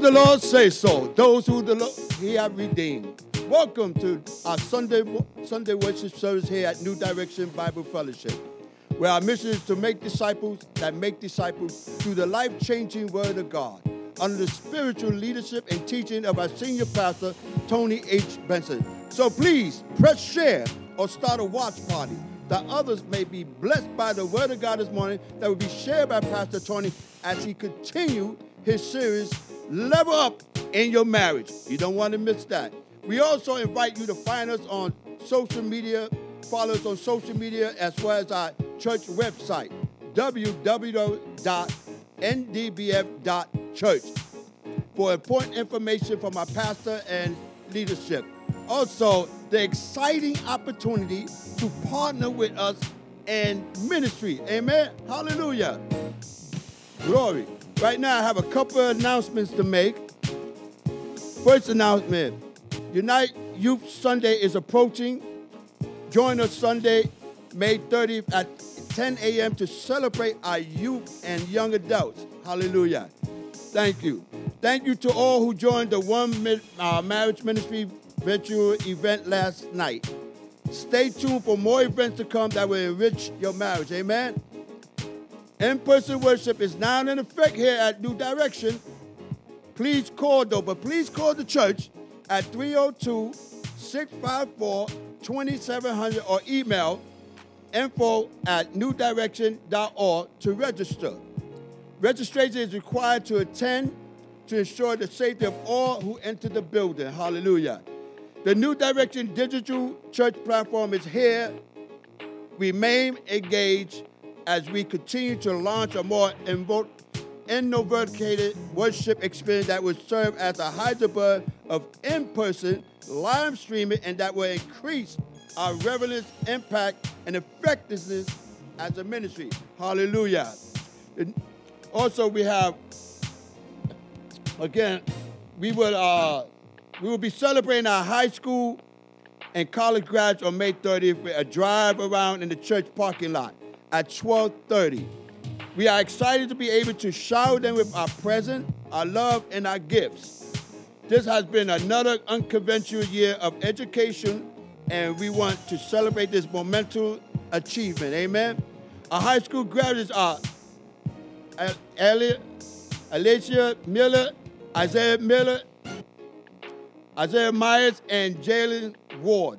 The Lord say so. Those who the Lord He have redeemed. Welcome to our Sunday Sunday worship service here at New Direction Bible Fellowship, where our mission is to make disciples that make disciples through the life-changing Word of God, under the spiritual leadership and teaching of our senior pastor Tony H. Benson. So please press share or start a watch party that others may be blessed by the Word of God this morning that will be shared by Pastor Tony as he continue his series level up in your marriage. You don't want to miss that. We also invite you to find us on social media, follow us on social media as well as our church website, www.ndbf.church, for important information from our pastor and leadership. Also, the exciting opportunity to partner with us in ministry. Amen. Hallelujah. Glory. Right now, I have a couple of announcements to make. First announcement Unite Youth Sunday is approaching. Join us Sunday, May 30th at 10 a.m. to celebrate our youth and young adults. Hallelujah. Thank you. Thank you to all who joined the One uh, Marriage Ministry virtual event last night. Stay tuned for more events to come that will enrich your marriage. Amen. In person worship is now in effect here at New Direction. Please call, though, but please call the church at 302 654 2700 or email info at newdirection.org to register. Registration is required to attend to ensure the safety of all who enter the building. Hallelujah. The New Direction digital church platform is here. Remain engaged as we continue to launch a more innovative worship experience that will serve as a hybrid of in-person live streaming and that will increase our relevance, impact, and effectiveness as a ministry. Hallelujah. And also, we have again, we will uh, we will be celebrating our high school and college grads on May 30th with a drive around in the church parking lot at 12:30. We are excited to be able to shower them with our present, our love, and our gifts. This has been another unconventional year of education, and we want to celebrate this momentous achievement. Amen. Our high school graduates are Elliot, Alicia Miller, Isaiah Miller, Isaiah Myers, and Jalen Ward.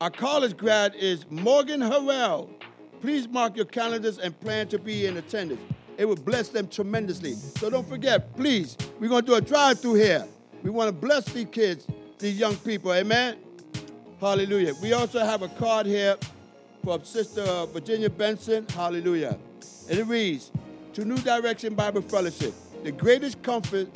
Our college grad is Morgan Harrell. Please mark your calendars and plan to be in attendance. It will bless them tremendously. So don't forget, please, we're going to do a drive through here. We want to bless these kids, these young people. Amen? Hallelujah. We also have a card here from Sister Virginia Benson. Hallelujah. And it reads To New Direction Bible Fellowship, the greatest comfort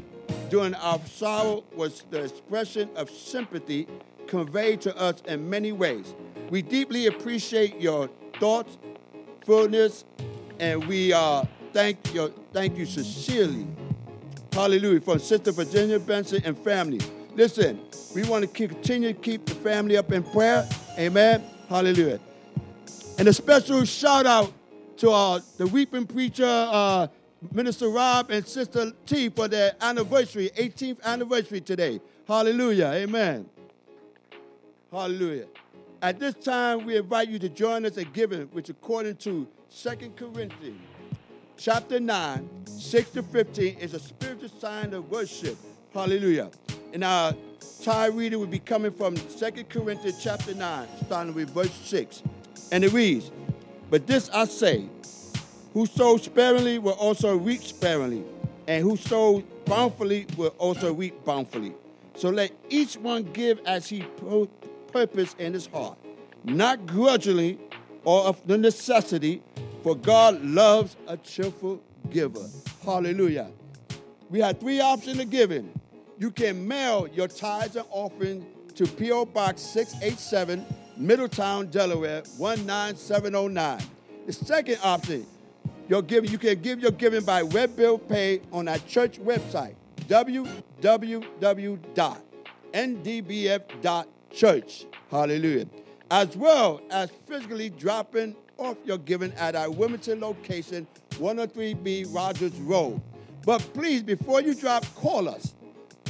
during our sorrow was the expression of sympathy conveyed to us in many ways. We deeply appreciate your thoughts fullness, and we uh, thank you, thank you sincerely. Hallelujah. From Sister Virginia Benson and family. Listen, we want to continue to keep the family up in prayer. Amen. Hallelujah. And a special shout out to uh, the weeping preacher, uh, Minister Rob and Sister T for their anniversary, 18th anniversary today. Hallelujah. Amen. Hallelujah. At this time, we invite you to join us at giving, which according to 2 Corinthians chapter 9, 6 to 15, is a spiritual sign of worship. Hallelujah. And our tithe reading will be coming from 2 Corinthians chapter 9, starting with verse 6. And it reads, But this I say, who sows sparingly will also reap sparingly, and who sows bountifully will also reap bountifully. So let each one give as he purpose in his heart, not grudgingly or of the necessity, for God loves a cheerful giver. Hallelujah. We have three options of giving. You can mail your tithes and offerings to P.O. Box 687, Middletown, Delaware 19709. The second option, your giving, you can give your giving by web bill pay on our church website, www.ndbf.com church. Hallelujah. As well as physically dropping off your giving at our Wilmington location, 103B Rogers Road. But please, before you drop, call us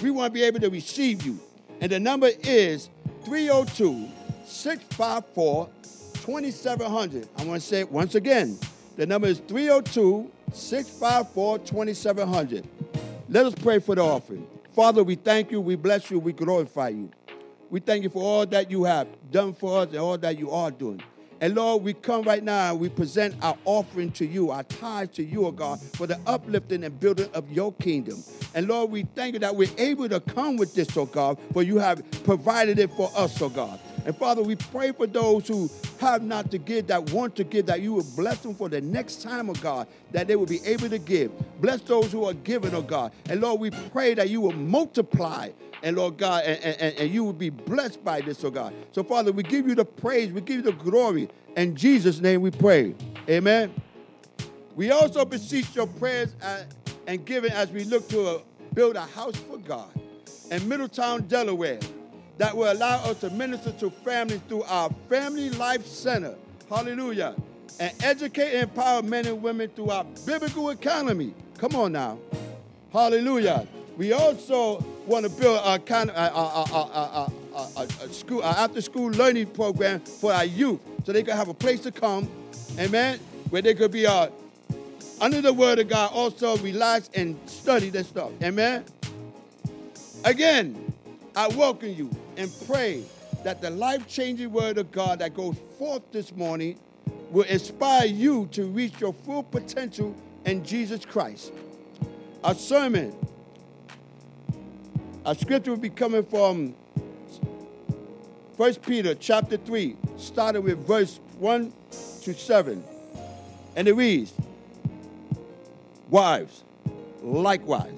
We want to be able to receive you. And the number is 302 654 2700. I want to say it once again. The number is 302 654 2700. Let us pray for the offering. Father, we thank you, we bless you, we glorify you. We thank you for all that you have done for us and all that you are doing. And Lord, we come right now and we present our offering to you, our tithe to you, O oh God, for the uplifting and building of your kingdom. And Lord, we thank you that we're able to come with this, oh God, for you have provided it for us, oh God. And Father, we pray for those who have not to give, that want to give, that you will bless them for the next time, oh God, that they will be able to give. Bless those who are giving, oh God. And Lord, we pray that you will multiply and Lord God, and, and, and you will be blessed by this, oh God. So, Father, we give you the praise, we give you the glory. In Jesus' name we pray. Amen. We also beseech your prayers uh, and giving as we look to build a house for God in Middletown, Delaware that will allow us to minister to families through our Family Life Center. Hallelujah. And educate and empower men and women through our biblical economy. Come on now. Hallelujah. We also want to build a kind of a, a, a, school, after school learning program for our youth so they can have a place to come, amen, where they could be uh, under the word of God, also relax and study this stuff, amen. Again, I welcome you and pray that the life changing word of God that goes forth this morning will inspire you to reach your full potential in Jesus Christ. Our sermon, our scripture will be coming from 1 Peter chapter 3, starting with verse 1 to 7. And it reads Wives, likewise,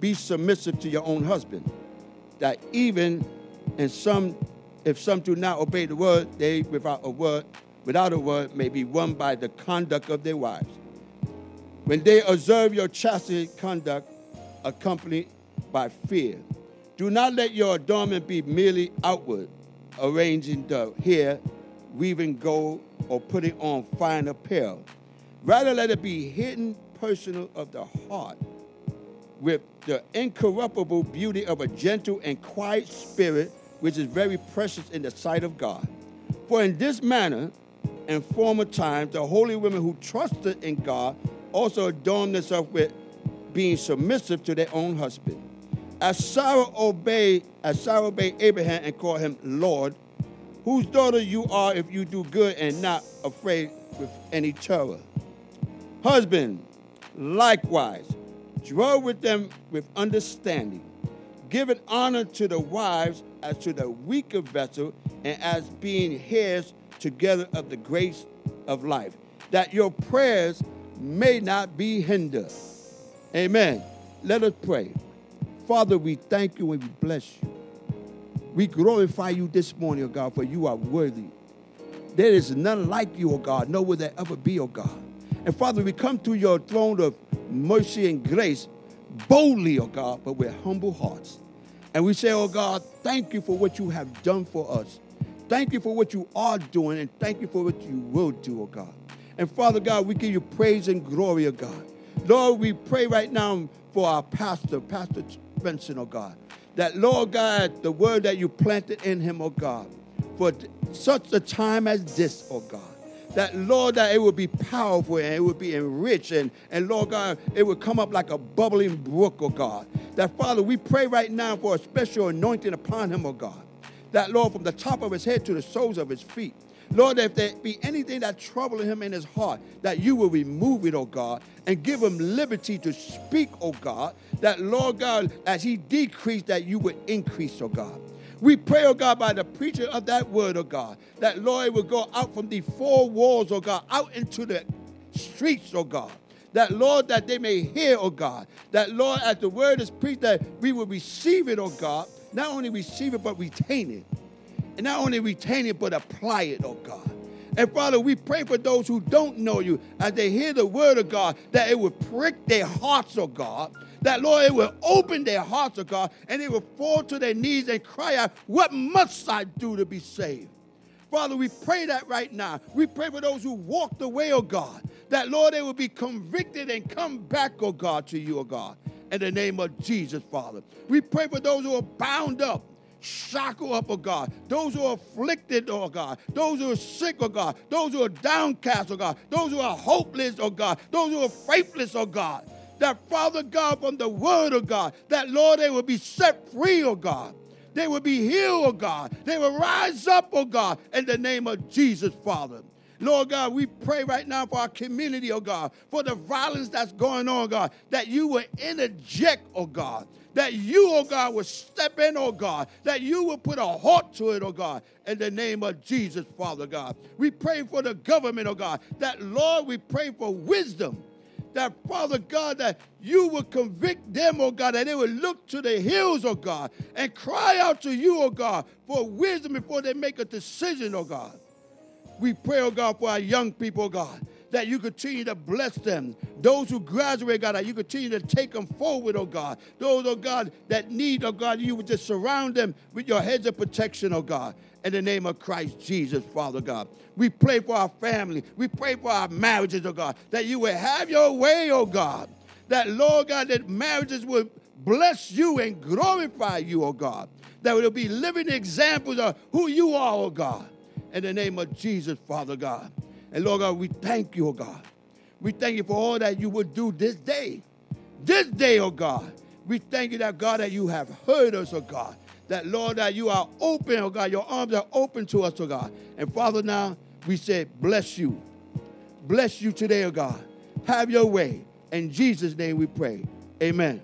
be submissive to your own husband, that even and some, if some do not obey the word, they without a word, without a word, may be won by the conduct of their wives. When they observe your chastity conduct, accompanied by fear, do not let your adornment be merely outward, arranging the hair, weaving gold, or putting on fine apparel. Rather, let it be hidden, personal of the heart, with the incorruptible beauty of a gentle and quiet spirit which is very precious in the sight of God. For in this manner, in former times, the holy women who trusted in God also adorned themselves with being submissive to their own husband. As Sarah obeyed, as Sarah obeyed Abraham and called him Lord, whose daughter you are if you do good and not afraid with any terror. Husband, likewise, dwell with them with understanding giving honor to the wives as to the weaker vessel and as being heirs together of the grace of life, that your prayers may not be hindered. Amen. Let us pray. Father, we thank you and we bless you. We glorify you this morning, O God, for you are worthy. There is none like you, O God, nor will there ever be, O God. And Father, we come to your throne of mercy and grace boldly, O God, but with humble hearts. And we say, oh God, thank you for what you have done for us. Thank you for what you are doing, and thank you for what you will do, oh God. And Father God, we give you praise and glory, oh God. Lord, we pray right now for our pastor, Pastor Benson, oh God. That, Lord God, the word that you planted in him, oh God, for such a time as this, oh God that Lord, that it would be powerful and it would be enriched, and, and Lord God, it would come up like a bubbling brook, oh God. That Father, we pray right now for a special anointing upon him, oh God. That Lord, from the top of his head to the soles of his feet. Lord, if there be anything that troubling him in his heart, that you will remove it, oh God, and give him liberty to speak, oh God. That Lord God, as he decreased, that you would increase, oh God. We pray, oh God, by the preacher of that word, oh God, that Lord will go out from the four walls, oh God, out into the streets, oh God. That Lord, that they may hear, oh God. That Lord, as the word is preached, that we will receive it, oh God. Not only receive it, but retain it. And not only retain it, but apply it, oh God. And Father, we pray for those who don't know you as they hear the word of God, that it will prick their hearts, oh God, that, Lord, it will open their hearts, oh God, and they will fall to their knees and cry out, What must I do to be saved? Father, we pray that right now. We pray for those who walked away, oh God, that, Lord, they will be convicted and come back, oh God, to you, oh God. in the name of Jesus, Father. We pray for those who are bound up shackle up, oh God. Those who are afflicted, oh God. Those who are sick, oh God. Those who are downcast, oh God. Those who are hopeless, oh God. Those who are faithless, oh God. That Father God, from the word of God, that Lord, they will be set free, oh God. They will be healed, oh God. They will rise up, oh God, in the name of Jesus, Father. Lord God, we pray right now for our community, oh God, for the violence that's going on, God, that you will interject, oh God, that you, oh God, will step in, oh God, that you will put a halt to it, oh God, in the name of Jesus, Father God. We pray for the government, oh God, that, Lord, we pray for wisdom that Father God, that you will convict them, oh God, that they will look to the hills, oh God, and cry out to you, oh God, for wisdom before they make a decision, oh God. We pray, oh God, for our young people, oh God, that you continue to bless them. Those who graduate, God, that you continue to take them forward, oh God. Those, oh God, that need, oh God, you would just surround them with your heads of protection, oh God. In the name of Christ Jesus, Father God. We pray for our family. We pray for our marriages, oh God, that you will have your way, oh God. That, Lord God, that marriages will bless you and glorify you, oh God. That we'll be living examples of who you are, oh God in the name of Jesus, Father God. And Lord God, we thank you, oh God. We thank you for all that you would do this day. This day, oh God. We thank you that, God, that you have heard us, oh God. That, Lord, that you are open, oh God. Your arms are open to us, oh God. And Father, now we say, bless you. Bless you today, oh God. Have your way. In Jesus' name we pray. Amen.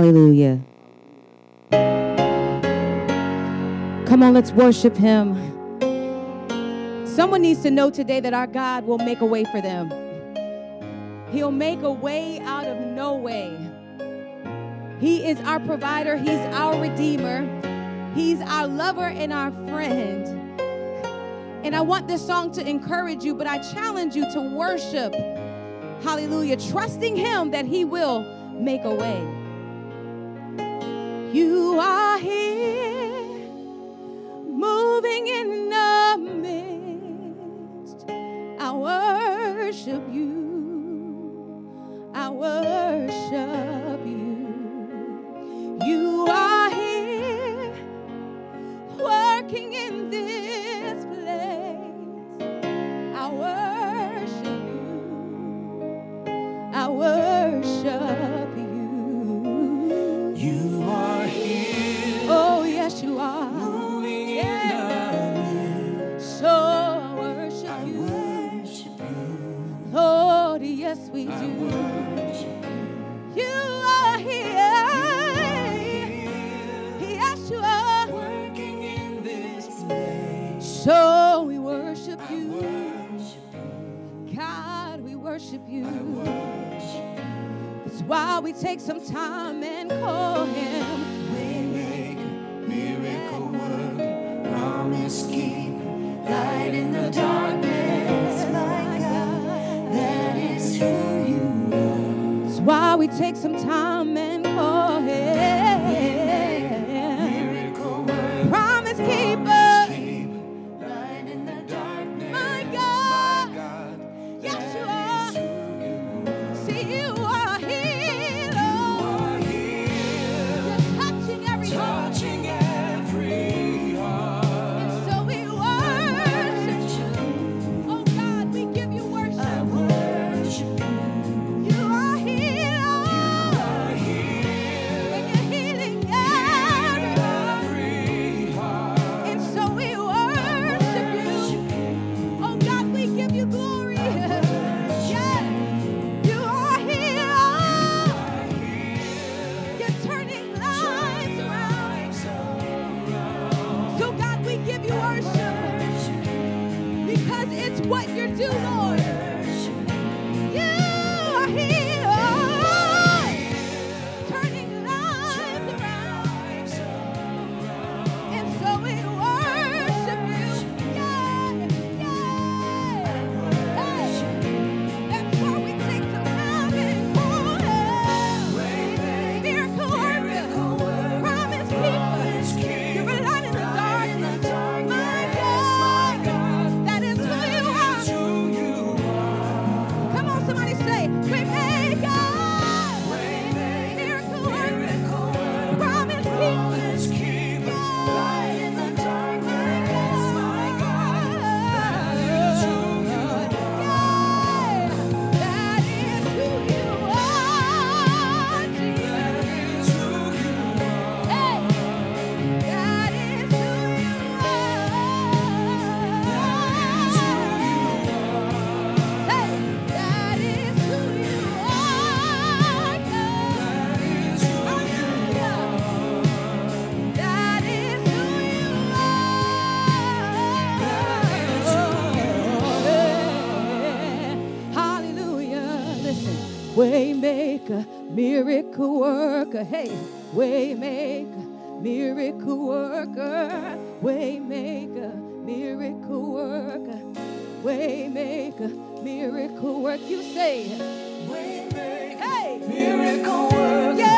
Hallelujah. Come on, let's worship him. Someone needs to know today that our God will make a way for them. He'll make a way out of no way. He is our provider, He's our redeemer, He's our lover and our friend. And I want this song to encourage you, but I challenge you to worship. Hallelujah. Trusting Him that He will make a way. You are we take some time miracle worker. Hey, waymaker, miracle worker. Waymaker, miracle worker. Waymaker, miracle work. You say, waymaker, hey, Miracle worker. yeah.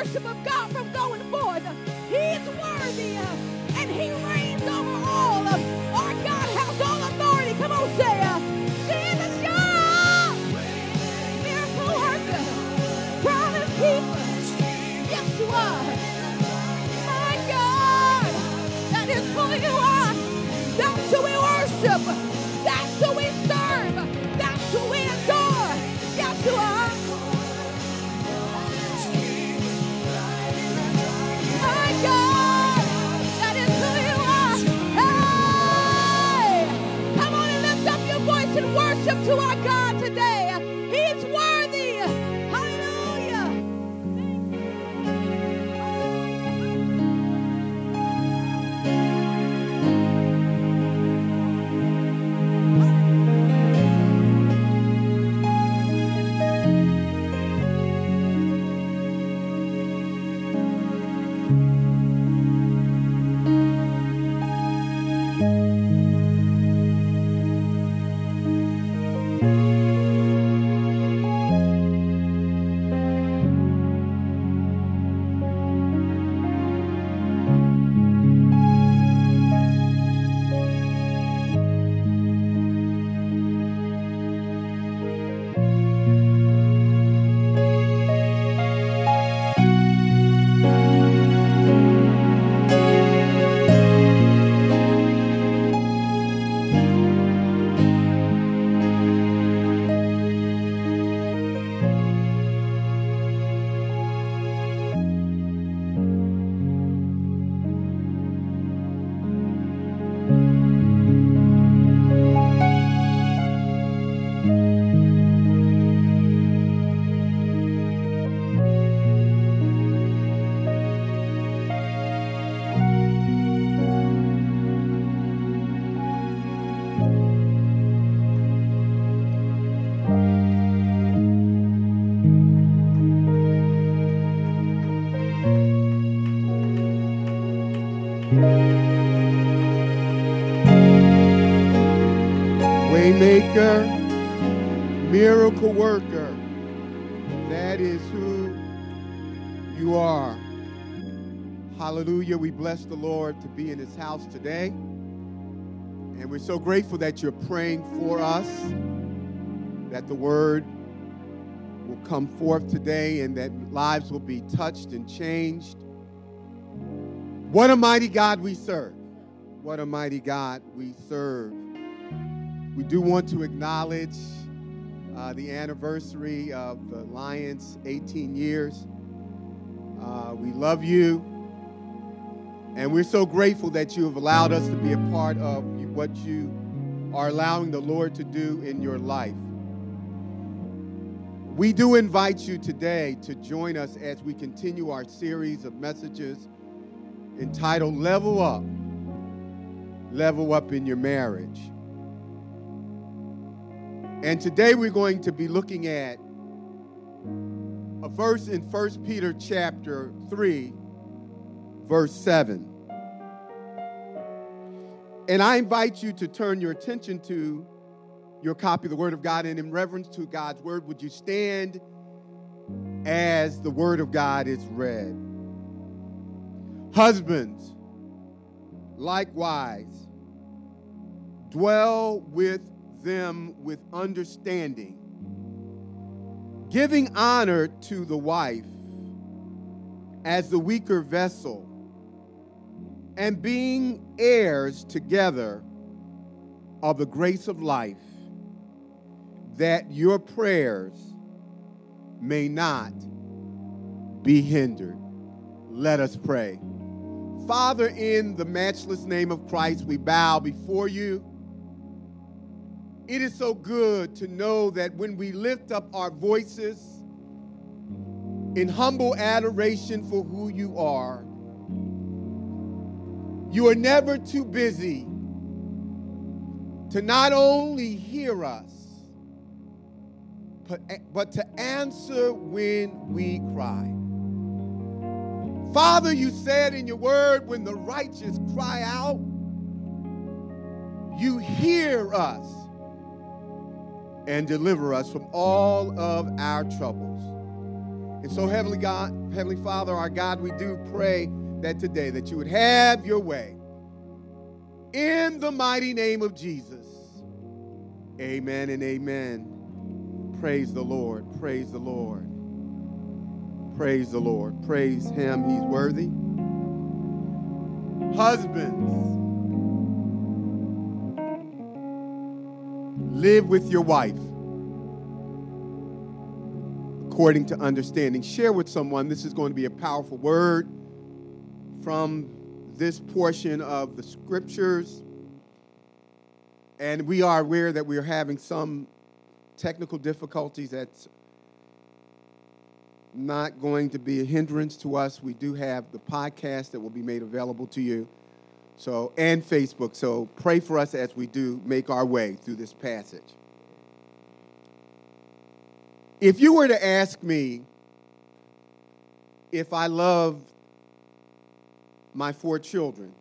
Worship of God from going bless the Lord to be in his house today. And we're so grateful that you're praying for us, that the word will come forth today and that lives will be touched and changed. What a mighty God we serve. What a mighty God we serve. We do want to acknowledge uh, the anniversary of the Lions 18 years. Uh, we love you. And we're so grateful that you have allowed us to be a part of what you are allowing the Lord to do in your life. We do invite you today to join us as we continue our series of messages entitled Level Up. Level Up in Your Marriage. And today we're going to be looking at a verse in 1 Peter chapter 3, verse 7. And I invite you to turn your attention to your copy of the Word of God. And in reverence to God's Word, would you stand as the Word of God is read? Husbands, likewise, dwell with them with understanding, giving honor to the wife as the weaker vessel, and being heirs together of the grace of life, that your prayers may not be hindered. Let us pray. Father, in the matchless name of Christ, we bow before you. It is so good to know that when we lift up our voices in humble adoration for who you are, you are never too busy to not only hear us, but, but to answer when we cry. Father, you said in your word, when the righteous cry out, you hear us and deliver us from all of our troubles. And so, Heavenly God, Heavenly Father, our God, we do pray that today that you would have your way. In the mighty name of Jesus. Amen and amen. Praise the Lord. Praise the Lord. Praise the Lord. Praise him. He's worthy. Husbands, live with your wife according to understanding. Share with someone. This is going to be a powerful word from this portion of the scriptures. And we are aware that we are having some technical difficulties that's not going to be a hindrance to us. We do have the podcast that will be made available to you. So, and Facebook. So pray for us as we do make our way through this passage. If you were to ask me if I love my four children,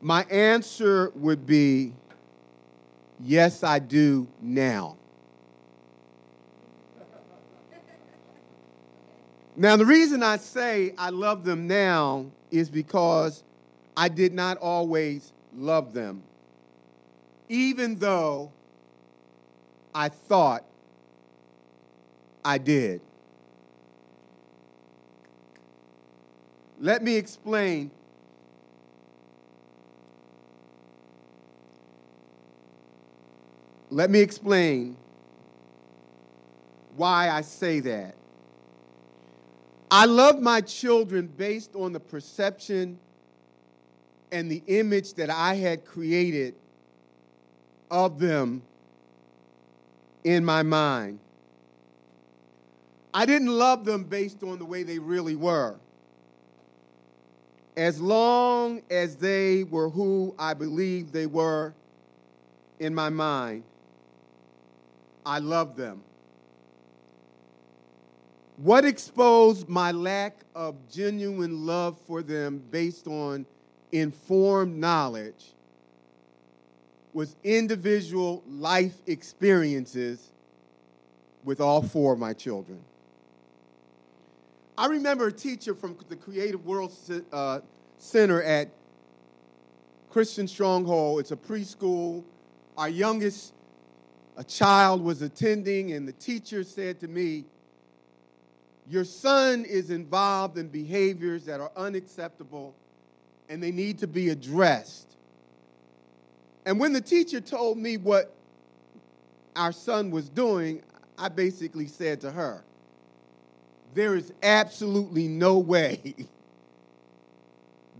my answer would be yes, I do now. Now, the reason I say I love them now is because I did not always love them, even though I thought I did. Let me explain. Let me explain why I say that. I love my children based on the perception and the image that I had created of them in my mind. I didn't love them based on the way they really were. As long as they were who I believed they were in my mind, I loved them. What exposed my lack of genuine love for them based on informed knowledge was individual life experiences with all four of my children. I remember a teacher from the Creative World uh, Center at Christian Stronghold. It's a preschool. Our youngest, a child, was attending, and the teacher said to me, Your son is involved in behaviors that are unacceptable and they need to be addressed. And when the teacher told me what our son was doing, I basically said to her, There is absolutely no way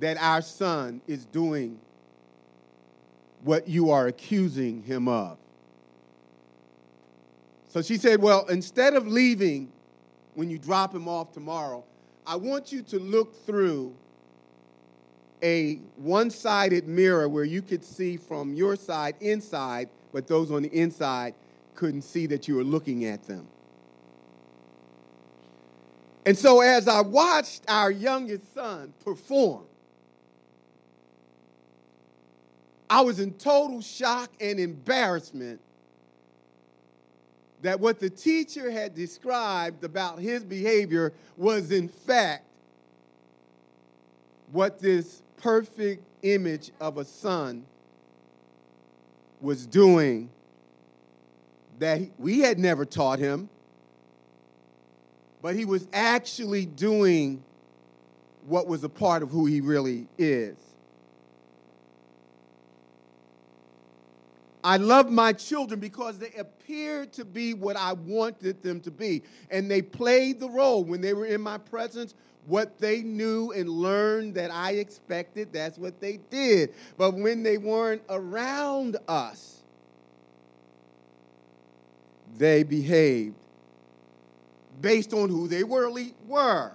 that our son is doing what you are accusing him of. So she said, Well, instead of leaving when you drop him off tomorrow, I want you to look through a one sided mirror where you could see from your side inside, but those on the inside couldn't see that you were looking at them. And so, as I watched our youngest son perform, I was in total shock and embarrassment that what the teacher had described about his behavior was, in fact, what this perfect image of a son was doing that we had never taught him, but he was actually doing what was a part of who he really is. I love my children because they appeared to be what I wanted them to be. And they played the role when they were in my presence. What they knew and learned that I expected, that's what they did. But when they weren't around us, they behaved based on who they really were.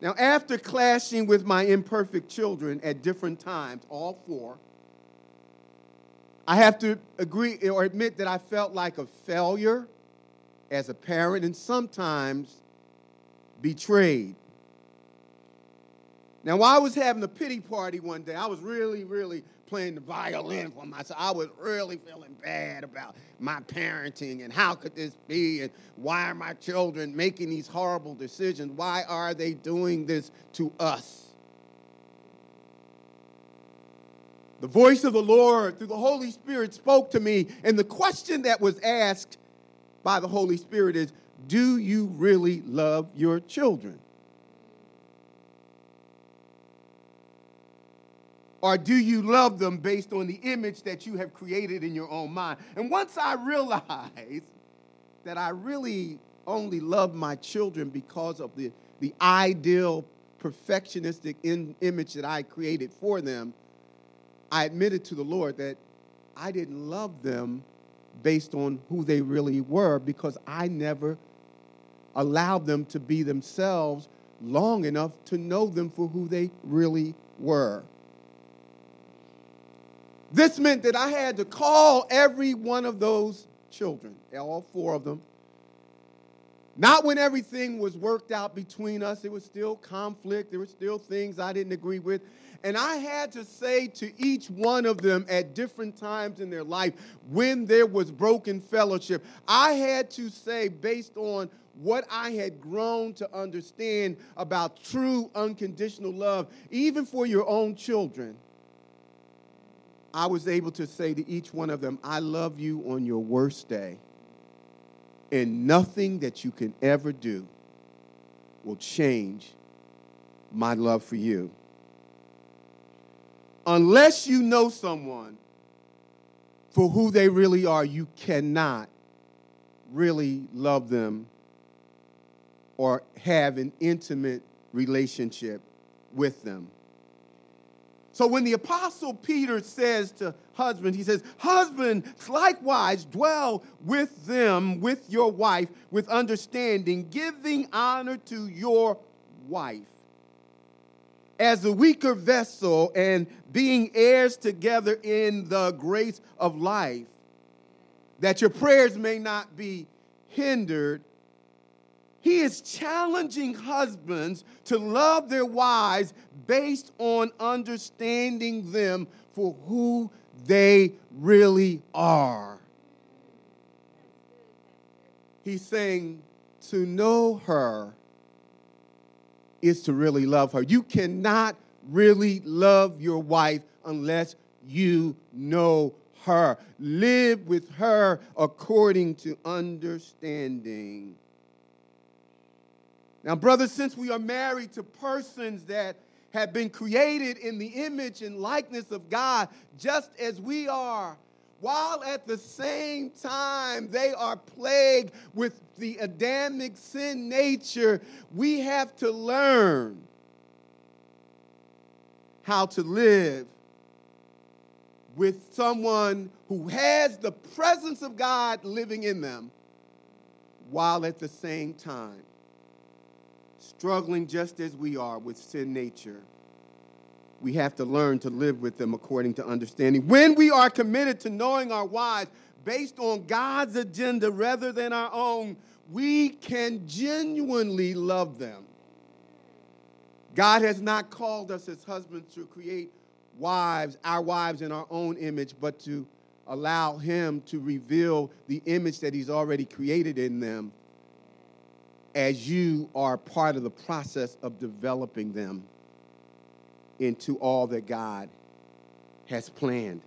Now, after clashing with my imperfect children at different times, all four, I have to agree or admit that I felt like a failure as a parent and sometimes betrayed. Now, while I was having a pity party one day, I was really, really playing the violin for myself. I was really feeling bad about my parenting and how could this be and why are my children making these horrible decisions? Why are they doing this to us? The voice of the Lord through the Holy Spirit spoke to me, and the question that was asked by the Holy Spirit is Do you really love your children? Or do you love them based on the image that you have created in your own mind? And once I realized that I really only love my children because of the, the ideal perfectionistic in, image that I created for them, I admitted to the Lord that I didn't love them based on who they really were because I never allowed them to be themselves long enough to know them for who they really were. This meant that I had to call every one of those children, all four of them. Not when everything was worked out between us, there was still conflict, there were still things I didn't agree with. And I had to say to each one of them at different times in their life when there was broken fellowship, I had to say, based on what I had grown to understand about true unconditional love, even for your own children, I was able to say to each one of them, I love you on your worst day. And nothing that you can ever do will change my love for you. Unless you know someone for who they really are, you cannot really love them or have an intimate relationship with them. So when the apostle Peter says to husbands, he says, Husbands, likewise dwell with them, with your wife, with understanding, giving honor to your wife as a weaker vessel and being heirs together in the grace of life, that your prayers may not be hindered. He is challenging husbands to love their wives based on understanding them for who they really are. He's saying to know her is to really love her. You cannot really love your wife unless you know her. Live with her according to understanding. Now, brothers, since we are married to persons that have been created in the image and likeness of God, just as we are, while at the same time they are plagued with the Adamic sin nature, we have to learn how to live with someone who has the presence of God living in them while at the same time struggling just as we are with sin nature we have to learn to live with them according to understanding. When we are committed to knowing our wives based on God's agenda rather than our own, we can genuinely love them. God has not called us as husbands to create wives, our wives in our own image, but to allow Him to reveal the image that He's already created in them as you are part of the process of developing them into all that God has planned.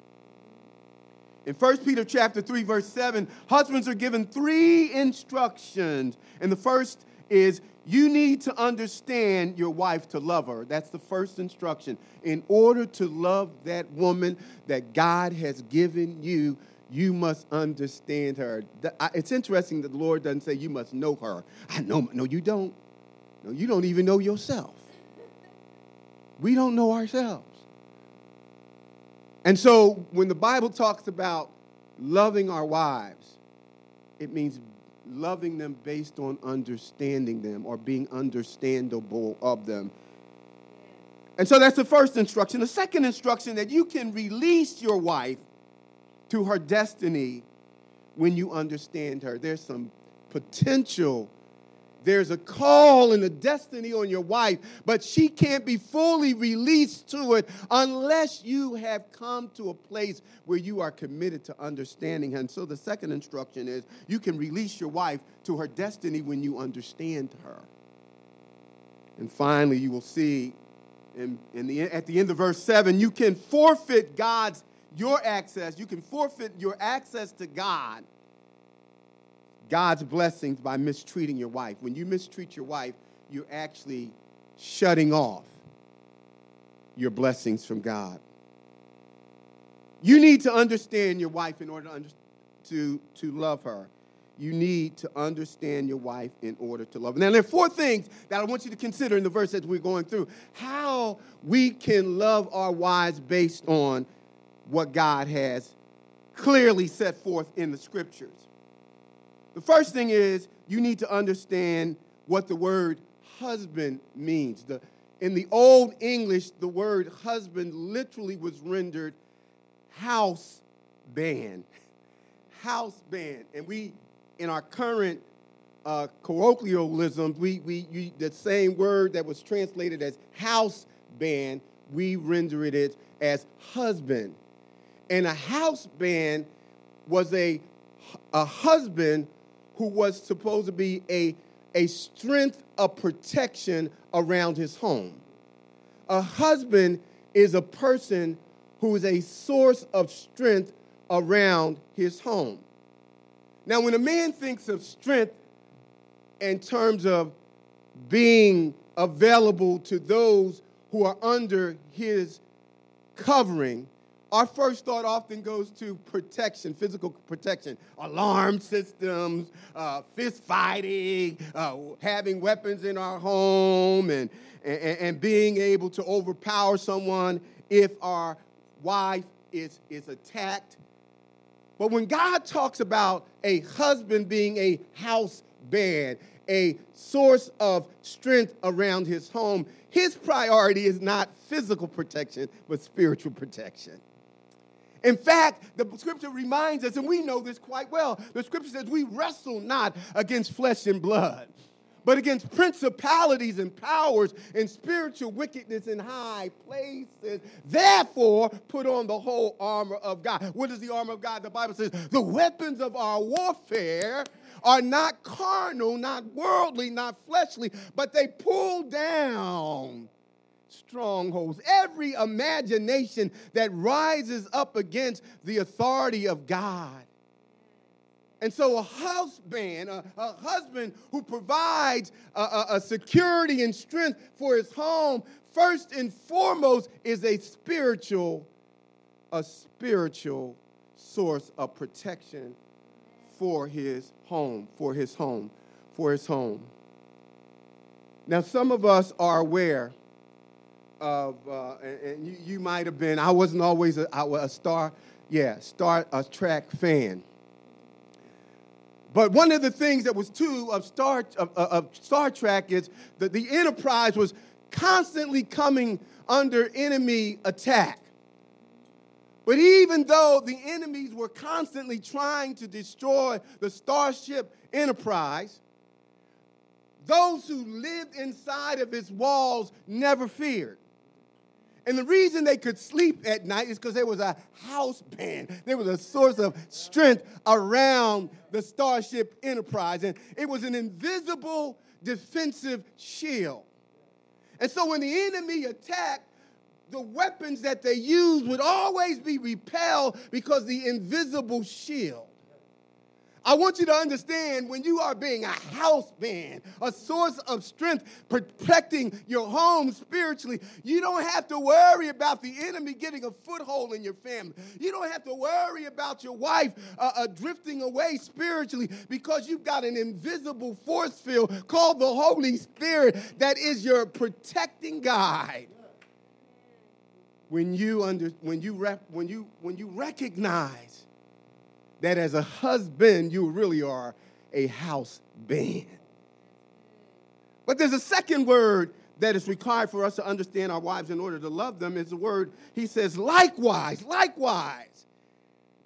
In 1 Peter chapter 3 verse 7, husbands are given three instructions. And the first is you need to understand your wife to love her. That's the first instruction. In order to love that woman that God has given you, you must understand her. It's interesting that the Lord doesn't say you must know her. I know, no, you don't. No, you don't even know yourself. We don't know ourselves. And so when the Bible talks about loving our wives, it means loving them based on understanding them or being understandable of them. And so that's the first instruction. The second instruction that you can release your wife to her destiny when you understand her. There's some potential. There's a call and a destiny on your wife, but she can't be fully released to it unless you have come to a place where you are committed to understanding her. And so the second instruction is you can release your wife to her destiny when you understand her. And finally, you will see in, in the, at the end of verse 7, you can forfeit God's, your access, you can forfeit your access to God, God's blessings by mistreating your wife. When you mistreat your wife, you're actually shutting off your blessings from God. You need to understand your wife in order to, under, to, to love her. You need to understand your wife in order to love her. Now, there are four things that I want you to consider in the verse that we're going through. How we can love our wives based on what God has clearly set forth in the scriptures. The first thing is you need to understand what the word husband means. The, in the Old English, the word husband literally was rendered house band. House band. And we, in our current uh, colloquialism, we, we, we, the same word that was translated as house band, we render it as husband. And a house band was a, a husband who was supposed to be a, a strength of protection around his home. A husband is a person who is a source of strength around his home. Now, when a man thinks of strength in terms of being available to those who are under his covering, our first thought often goes to protection, physical protection, alarm systems, uh, fist fighting, uh, having weapons in our home, and, and, and being able to overpower someone if our wife is, is attacked. But when God talks about a husband being a house band, a source of strength around his home, his priority is not physical protection, but spiritual protection. In fact, the scripture reminds us, and we know this quite well, the scripture says we wrestle not against flesh and blood, but against principalities and powers and spiritual wickedness in high places. Therefore, put on the whole armor of God. What is the armor of God? The Bible says the weapons of our warfare are not carnal, not worldly, not fleshly, but they pull down strongholds, every imagination that rises up against the authority of God. And so, a husband, a, a husband who provides a, a, a security and strength for his home, first and foremost, is a spiritual, a spiritual source of protection for his home, for his home, for his home. Now, some of us are aware uh, and, and you, you might have been, I wasn't always a, star, yeah, Star a Trek fan. But one of the things that was true of Star, of, of Star Trek is that the Enterprise was constantly coming under enemy attack. But even though the enemies were constantly trying to destroy the Starship Enterprise, those who lived inside of its walls never feared. And the reason they could sleep at night is because there was a house band. There was a source of strength around the Starship Enterprise. And it was an invisible defensive shield. And so when the enemy attacked, the weapons that they used would always be repelled because the invisible shield. I want you to understand when you are being a house band, a source of strength, protecting your home spiritually, you don't have to worry about the enemy getting a foothold in your family. You don't have to worry about your wife uh, uh, drifting away spiritually because you've got an invisible force field called the Holy Spirit that is your protecting guide. When you, under, when you, rep, when you, when you recognize that as a husband, you really are a house band. But there's a second word that is required for us to understand our wives in order to love them is the word, he says, likewise, likewise.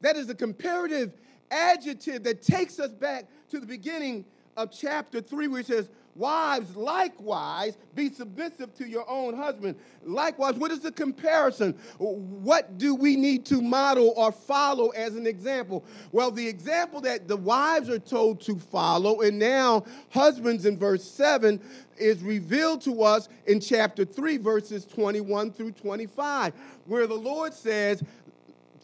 That is a comparative adjective that takes us back to the beginning of chapter 3, where he says, Wives, likewise, be submissive to your own husband. Likewise, what is the comparison? What do we need to model or follow as an example? Well, the example that the wives are told to follow, and now husbands in verse 7 is revealed to us in chapter 3, verses 21 through 25, where the Lord says,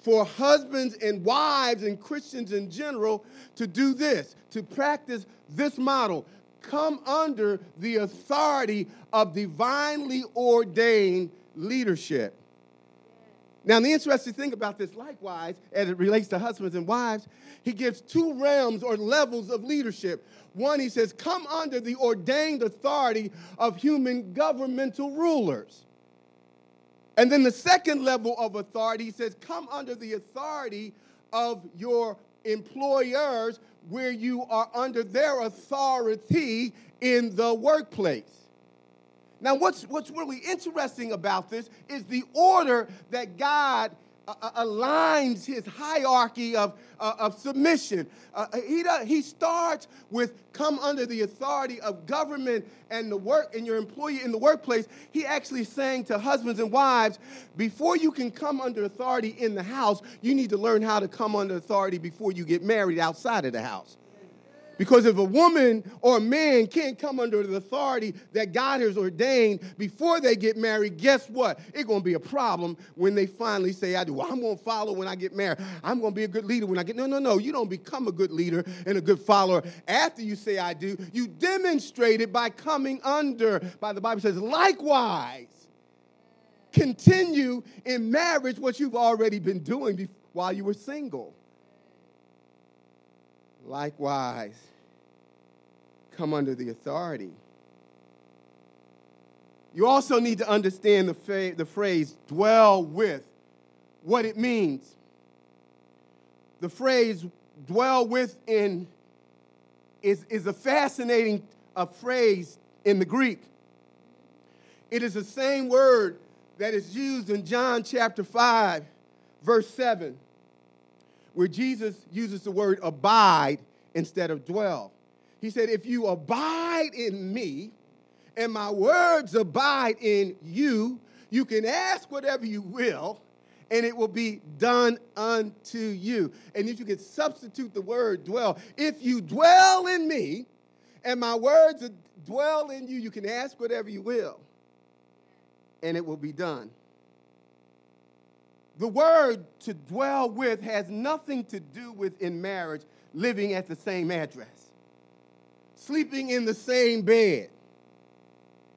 for husbands and wives and Christians in general to do this, to practice this model come under the authority of divinely ordained leadership. Now, the interesting thing about this, likewise, as it relates to husbands and wives, he gives two realms or levels of leadership. One, he says, come under the ordained authority of human governmental rulers. And then the second level of authority, he says, come under the authority of your employers where you are under their authority in the workplace. Now, what's, what's really interesting about this is the order that God uh, aligns his hierarchy of, uh, of submission. Uh, he, does, he starts with come under the authority of government and the work and your employee in the workplace. He actually saying to husbands and wives, before you can come under authority in the house, you need to learn how to come under authority before you get married outside of the house. Because if a woman or a man can't come under the authority that God has ordained before they get married, guess what? It's going to be a problem when they finally say, I do. Well, I'm going to follow when I get married. I'm going to be a good leader when I get. No, no, no. You don't become a good leader and a good follower after you say, I do. You demonstrate it by coming under, by the Bible says, likewise. Continue in marriage what you've already been doing while you were single. Likewise, come under the authority. You also need to understand the, fa- the phrase dwell with, what it means. The phrase dwell with in is, is a fascinating uh, phrase in the Greek. It is the same word that is used in John chapter 5, verse 7, where Jesus uses the word abide instead of dwell. He said, If you abide in me and my words abide in you, you can ask whatever you will and it will be done unto you. And if you could substitute the word dwell, if you dwell in me and my words dwell in you, you can ask whatever you will and it will be done. The word to dwell with has nothing to do with in marriage living at the same address sleeping in the same bed,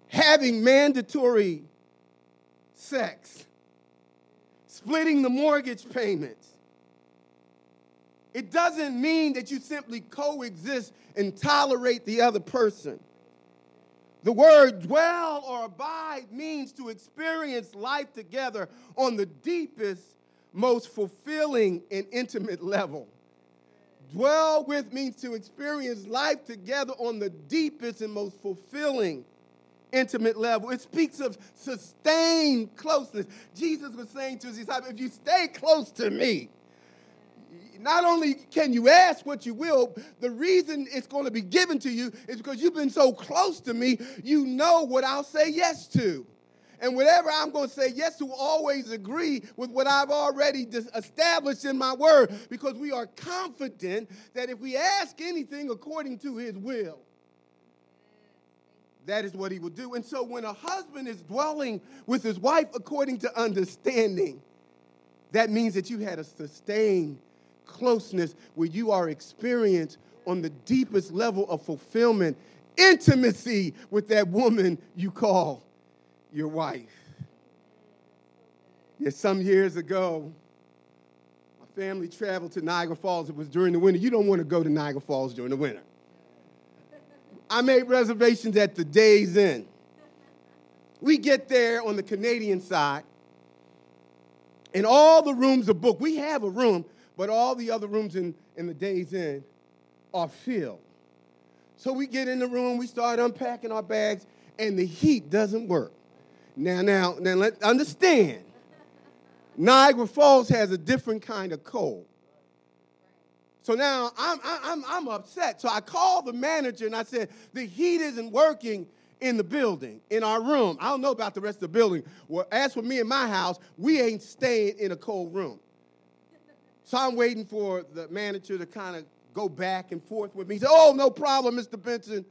having mandatory sex, splitting the mortgage payments. It doesn't mean that you simply coexist and tolerate the other person. The word dwell or abide means to experience life together on the deepest, most fulfilling, and intimate level. Dwell with means to experience life together on the deepest and most fulfilling intimate level. It speaks of sustained closeness. Jesus was saying to his disciples, if you stay close to me, not only can you ask what you will, the reason it's going to be given to you is because you've been so close to me, you know what I'll say yes to. And whatever I'm going to say yes to always agree with what I've already established in my word because we are confident that if we ask anything according to his will, that is what he will do. And so when a husband is dwelling with his wife according to understanding, that means that you had a sustained closeness where you are experienced on the deepest level of fulfillment, intimacy with that woman you call your wife. Yes, some years ago, my family traveled to Niagara Falls. It was during the winter. You don't want to go to Niagara Falls during the winter. I made reservations at the Days Inn. We get there on the Canadian side, and all the rooms are booked. We have a room, but all the other rooms in, in the Days Inn are filled. So we get in the room, we start unpacking our bags, and the heat doesn't work. Now, now, now, let understand. Niagara Falls has a different kind of cold. So now I'm, I'm, I'm upset. So I called the manager and I said, the heat isn't working in the building, in our room. I don't know about the rest of the building. Well, as for me and my house, we ain't staying in a cold room. So I'm waiting for the manager to kind of go back and forth with me. He said, Oh, no problem, Mr. Benson.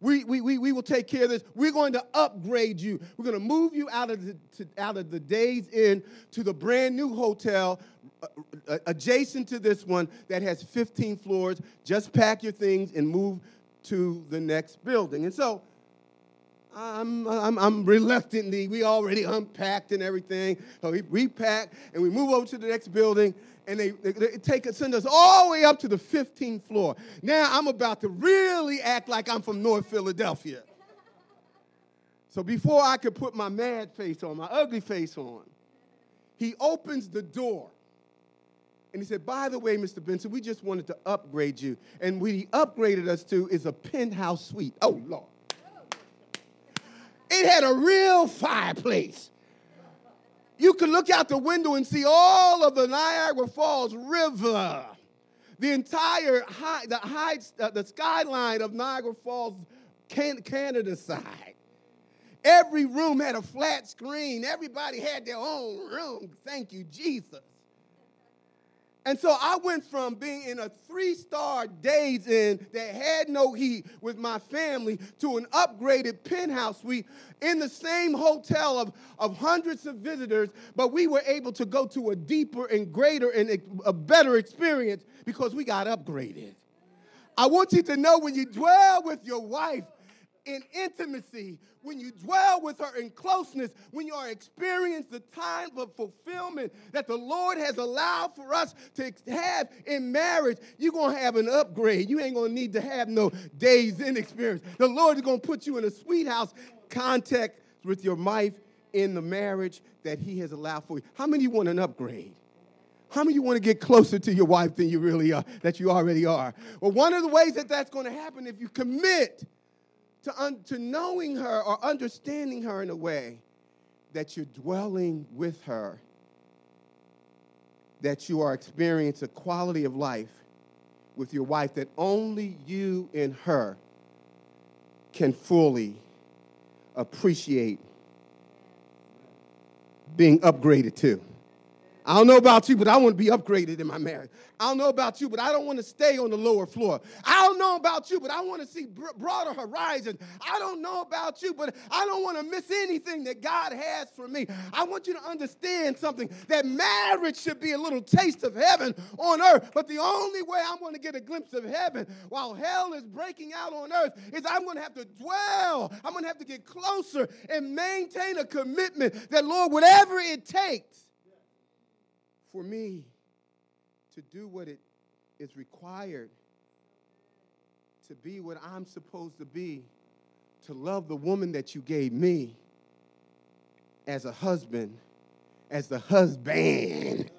We, we, we, we will take care of this. We're going to upgrade you. We're going to move you out of the, to, out of the Days Inn to the brand new hotel uh, uh, adjacent to this one that has 15 floors. Just pack your things and move to the next building. And so I'm, I'm, I'm reluctantly, we already unpacked and everything. So we repack and we move over to the next building and they, they, they take send us all the way up to the 15th floor. Now I'm about to really act like I'm from North Philadelphia. So before I could put my mad face on, my ugly face on, he opens the door. And he said, By the way, Mr. Benson, we just wanted to upgrade you. And what he upgraded us to is a penthouse suite. Oh, Lord. It had a real fireplace. You could look out the window and see all of the Niagara Falls River, the entire high, the, high, uh, the skyline of Niagara Falls, can, Canada side. Every room had a flat screen. Everybody had their own room. Thank you, Jesus. And so I went from being in a three star Days Inn that had no heat with my family to an upgraded penthouse suite in the same hotel of, of hundreds of visitors, but we were able to go to a deeper and greater and a better experience because we got upgraded. I want you to know when you dwell with your wife in intimacy, when you dwell with her in closeness, when you are experience the time of fulfillment that the Lord has allowed for us to have in marriage, you're gonna have an upgrade. You ain't gonna need to have no Days Inn experience. The Lord is gonna put you in a sweet house contact with your wife in the marriage that He has allowed for you. How many want an upgrade? How many you want to get closer to your wife than you really are, that you already are? Well, one of the ways that that's going to happen if you commit to, un- to knowing her or understanding her in a way that you're dwelling with her, that you are experiencing a quality of life with your wife that only you and her can fully appreciate being upgraded to. I don't know about you, but I want to be upgraded in my marriage. I don't know about you, but I don't want to stay on the lower floor. I don't know about you, but I want to see broader horizons. I don't know about you, but I don't want to miss anything that God has for me. I want you to understand something that marriage should be a little taste of heaven on earth. But the only way I'm going to get a glimpse of heaven while hell is breaking out on earth is I'm going to have to dwell. I'm going to have to get closer and maintain a commitment that, Lord, whatever it takes for me to do what it is required to be what I'm supposed to be, to love the woman that you gave me as a husband, as the husband,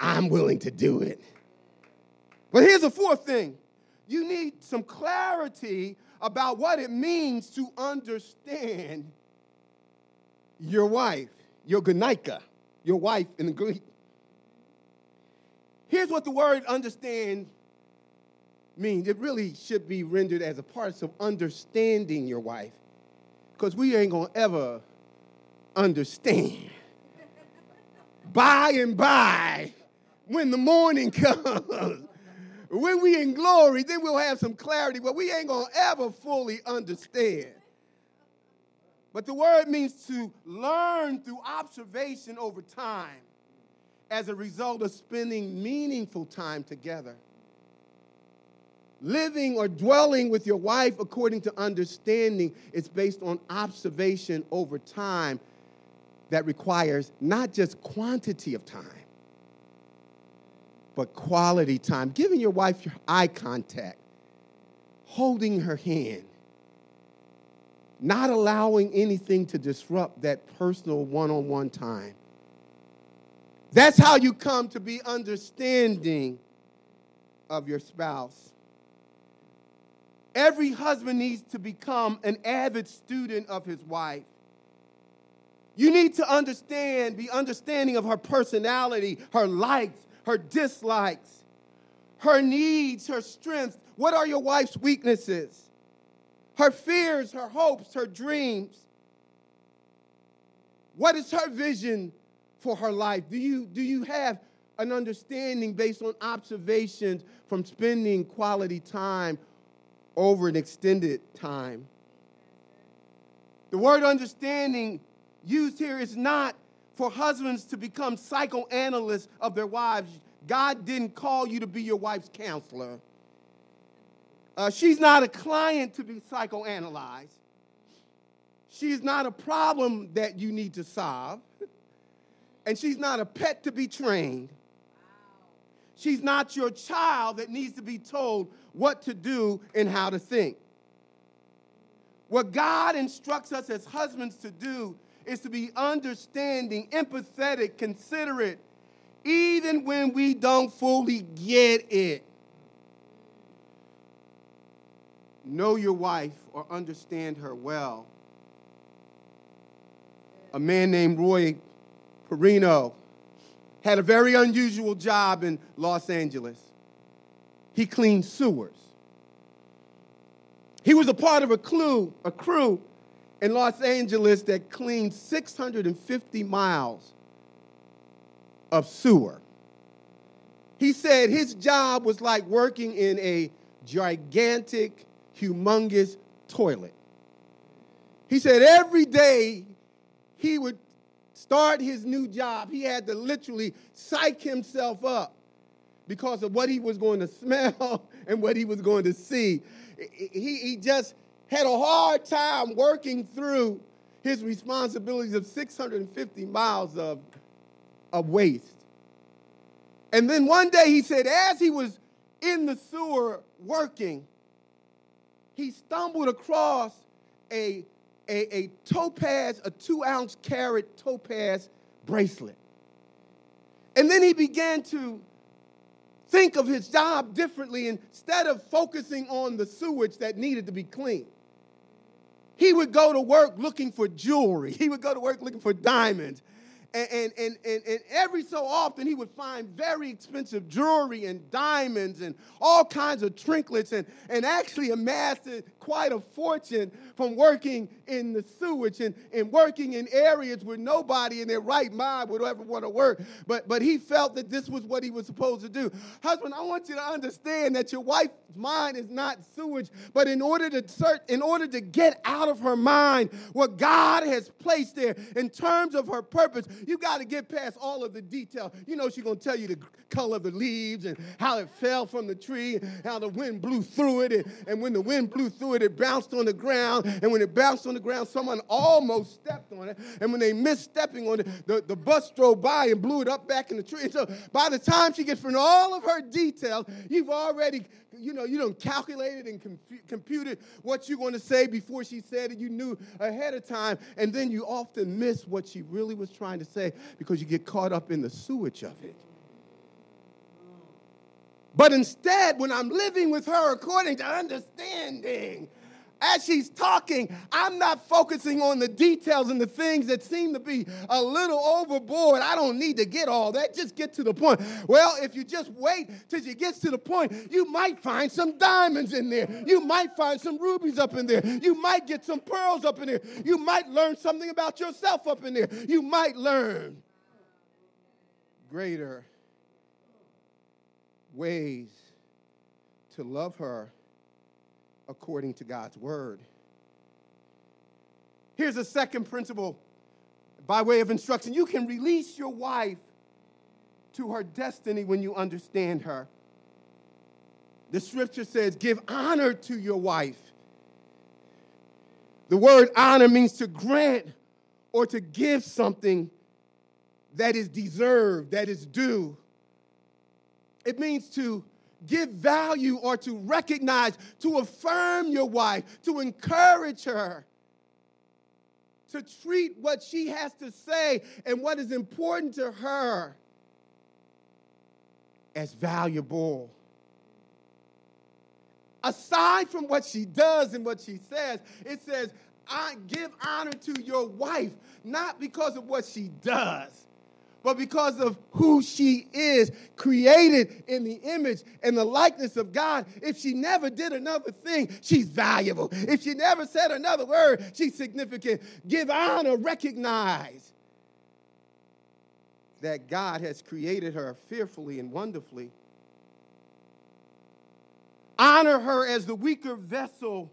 I'm willing to do it. But here's the fourth thing you need some clarity about what it means to understand your wife, your gonaika, your wife in the Greek. Here's what the word understand means. It really should be rendered as a part of understanding your wife. Because we ain't gonna ever understand. by and by, when the morning comes, when we in glory, then we'll have some clarity, but we ain't gonna ever fully understand. But the word means to learn through observation over time as a result of spending meaningful time together. Living or dwelling with your wife according to understanding is based on observation over time that requires not just quantity of time, but quality time. Giving your wife your eye contact, holding her hand, not allowing anything to disrupt that personal one on one time. That's how you come to be understanding of your spouse. Every husband needs to become an avid student of his wife. You need to understand, be understanding of her personality, her likes, her dislikes, her needs, her strengths. What are your wife's weaknesses? Her fears, her hopes, her dreams. What is her vision for her life? Do you, do you have an understanding based on observations from spending quality time over an extended time? The word understanding used here is not for husbands to become psychoanalysts of their wives. God didn't call you to be your wife's counselor. Uh, she's not a client to be psychoanalyzed. She's not a problem that you need to solve. And she's not a pet to be trained. She's not your child that needs to be told what to do and how to think. What God instructs us as husbands to do is to be understanding, empathetic, considerate, even when we don't fully get it. Know your wife or understand her well. A man named Roy Perino had a very unusual job in Los Angeles. He cleaned sewers. He was a part of a crew, a crew in Los Angeles that cleaned 650 miles of sewer. He said his job was like working in a gigantic, humongous toilet. He said every day he would start his new job, he had to literally psych himself up because of what he was going to smell and what he was going to see. He, he just had a hard time working through his responsibilities of 650 miles of, of waste. And then one day he said, as he was in the sewer working, he stumbled across a, a, a topaz, a two ounce carat topaz bracelet. And then he began to think of his job differently instead of focusing on the sewage that needed to be cleaned. He would go to work looking for jewelry. He would go to work looking for diamonds. And, and, and, and, and every so often, he would find very expensive jewelry and diamonds and all kinds of trinkets and, and actually amassed quite a fortune from working in the sewage and, and working in areas where nobody in their right mind would ever want to work. But, but he felt that this was what he was supposed to do. Husband, I want you to understand that your wife's mind is not sewage, but in order to search, in order to get out of her mind what God has placed there in terms of her purpose, you got to get past all of the detail. You know, she's going to tell you the color of the leaves and how it fell from the tree, how the wind blew through it, and, and when the wind blew through it, it bounced on the ground, and when it bounced on the ground, someone almost stepped on it, and when they missed stepping on it, the, the bus drove by and blew it up back in the tree. And so by the time she gets from all of her details, you've already, you know, you don't calculated and compu- computed what you're going to say before she said it. You knew ahead of time, and then you often miss what she really was trying to say because you get caught up in the sewage of it. But instead, when I'm living with her according to understanding, as she's talking, I'm not focusing on the details and the things that seem to be a little overboard. I don't need to get all that. Just get to the point. Well, if you just wait till she gets to the point, you might find some diamonds in there. You might find some rubies up in there. You might get some pearls up in there. You might learn something about yourself up in there. You might learn greater ways to love her according to God's word. Here's a second principle by way of instruction you can release your wife to her destiny when you understand her. The scripture says, Give honor to your wife. The word honor means to grant or to give something that is deserved, that is due. It means to give value or to recognize, to affirm your wife, to encourage her, to treat what she has to say and what is important to her as valuable. Aside from what she does and what she says, it says, I give honor to your wife, not because of what she does, but because of who she is, created in the image and the likeness of God. If she never did another thing, she's valuable. If she never said another word, she's significant. Give honor, recognize that God has created her fearfully and wonderfully. Honor her as the weaker vessel.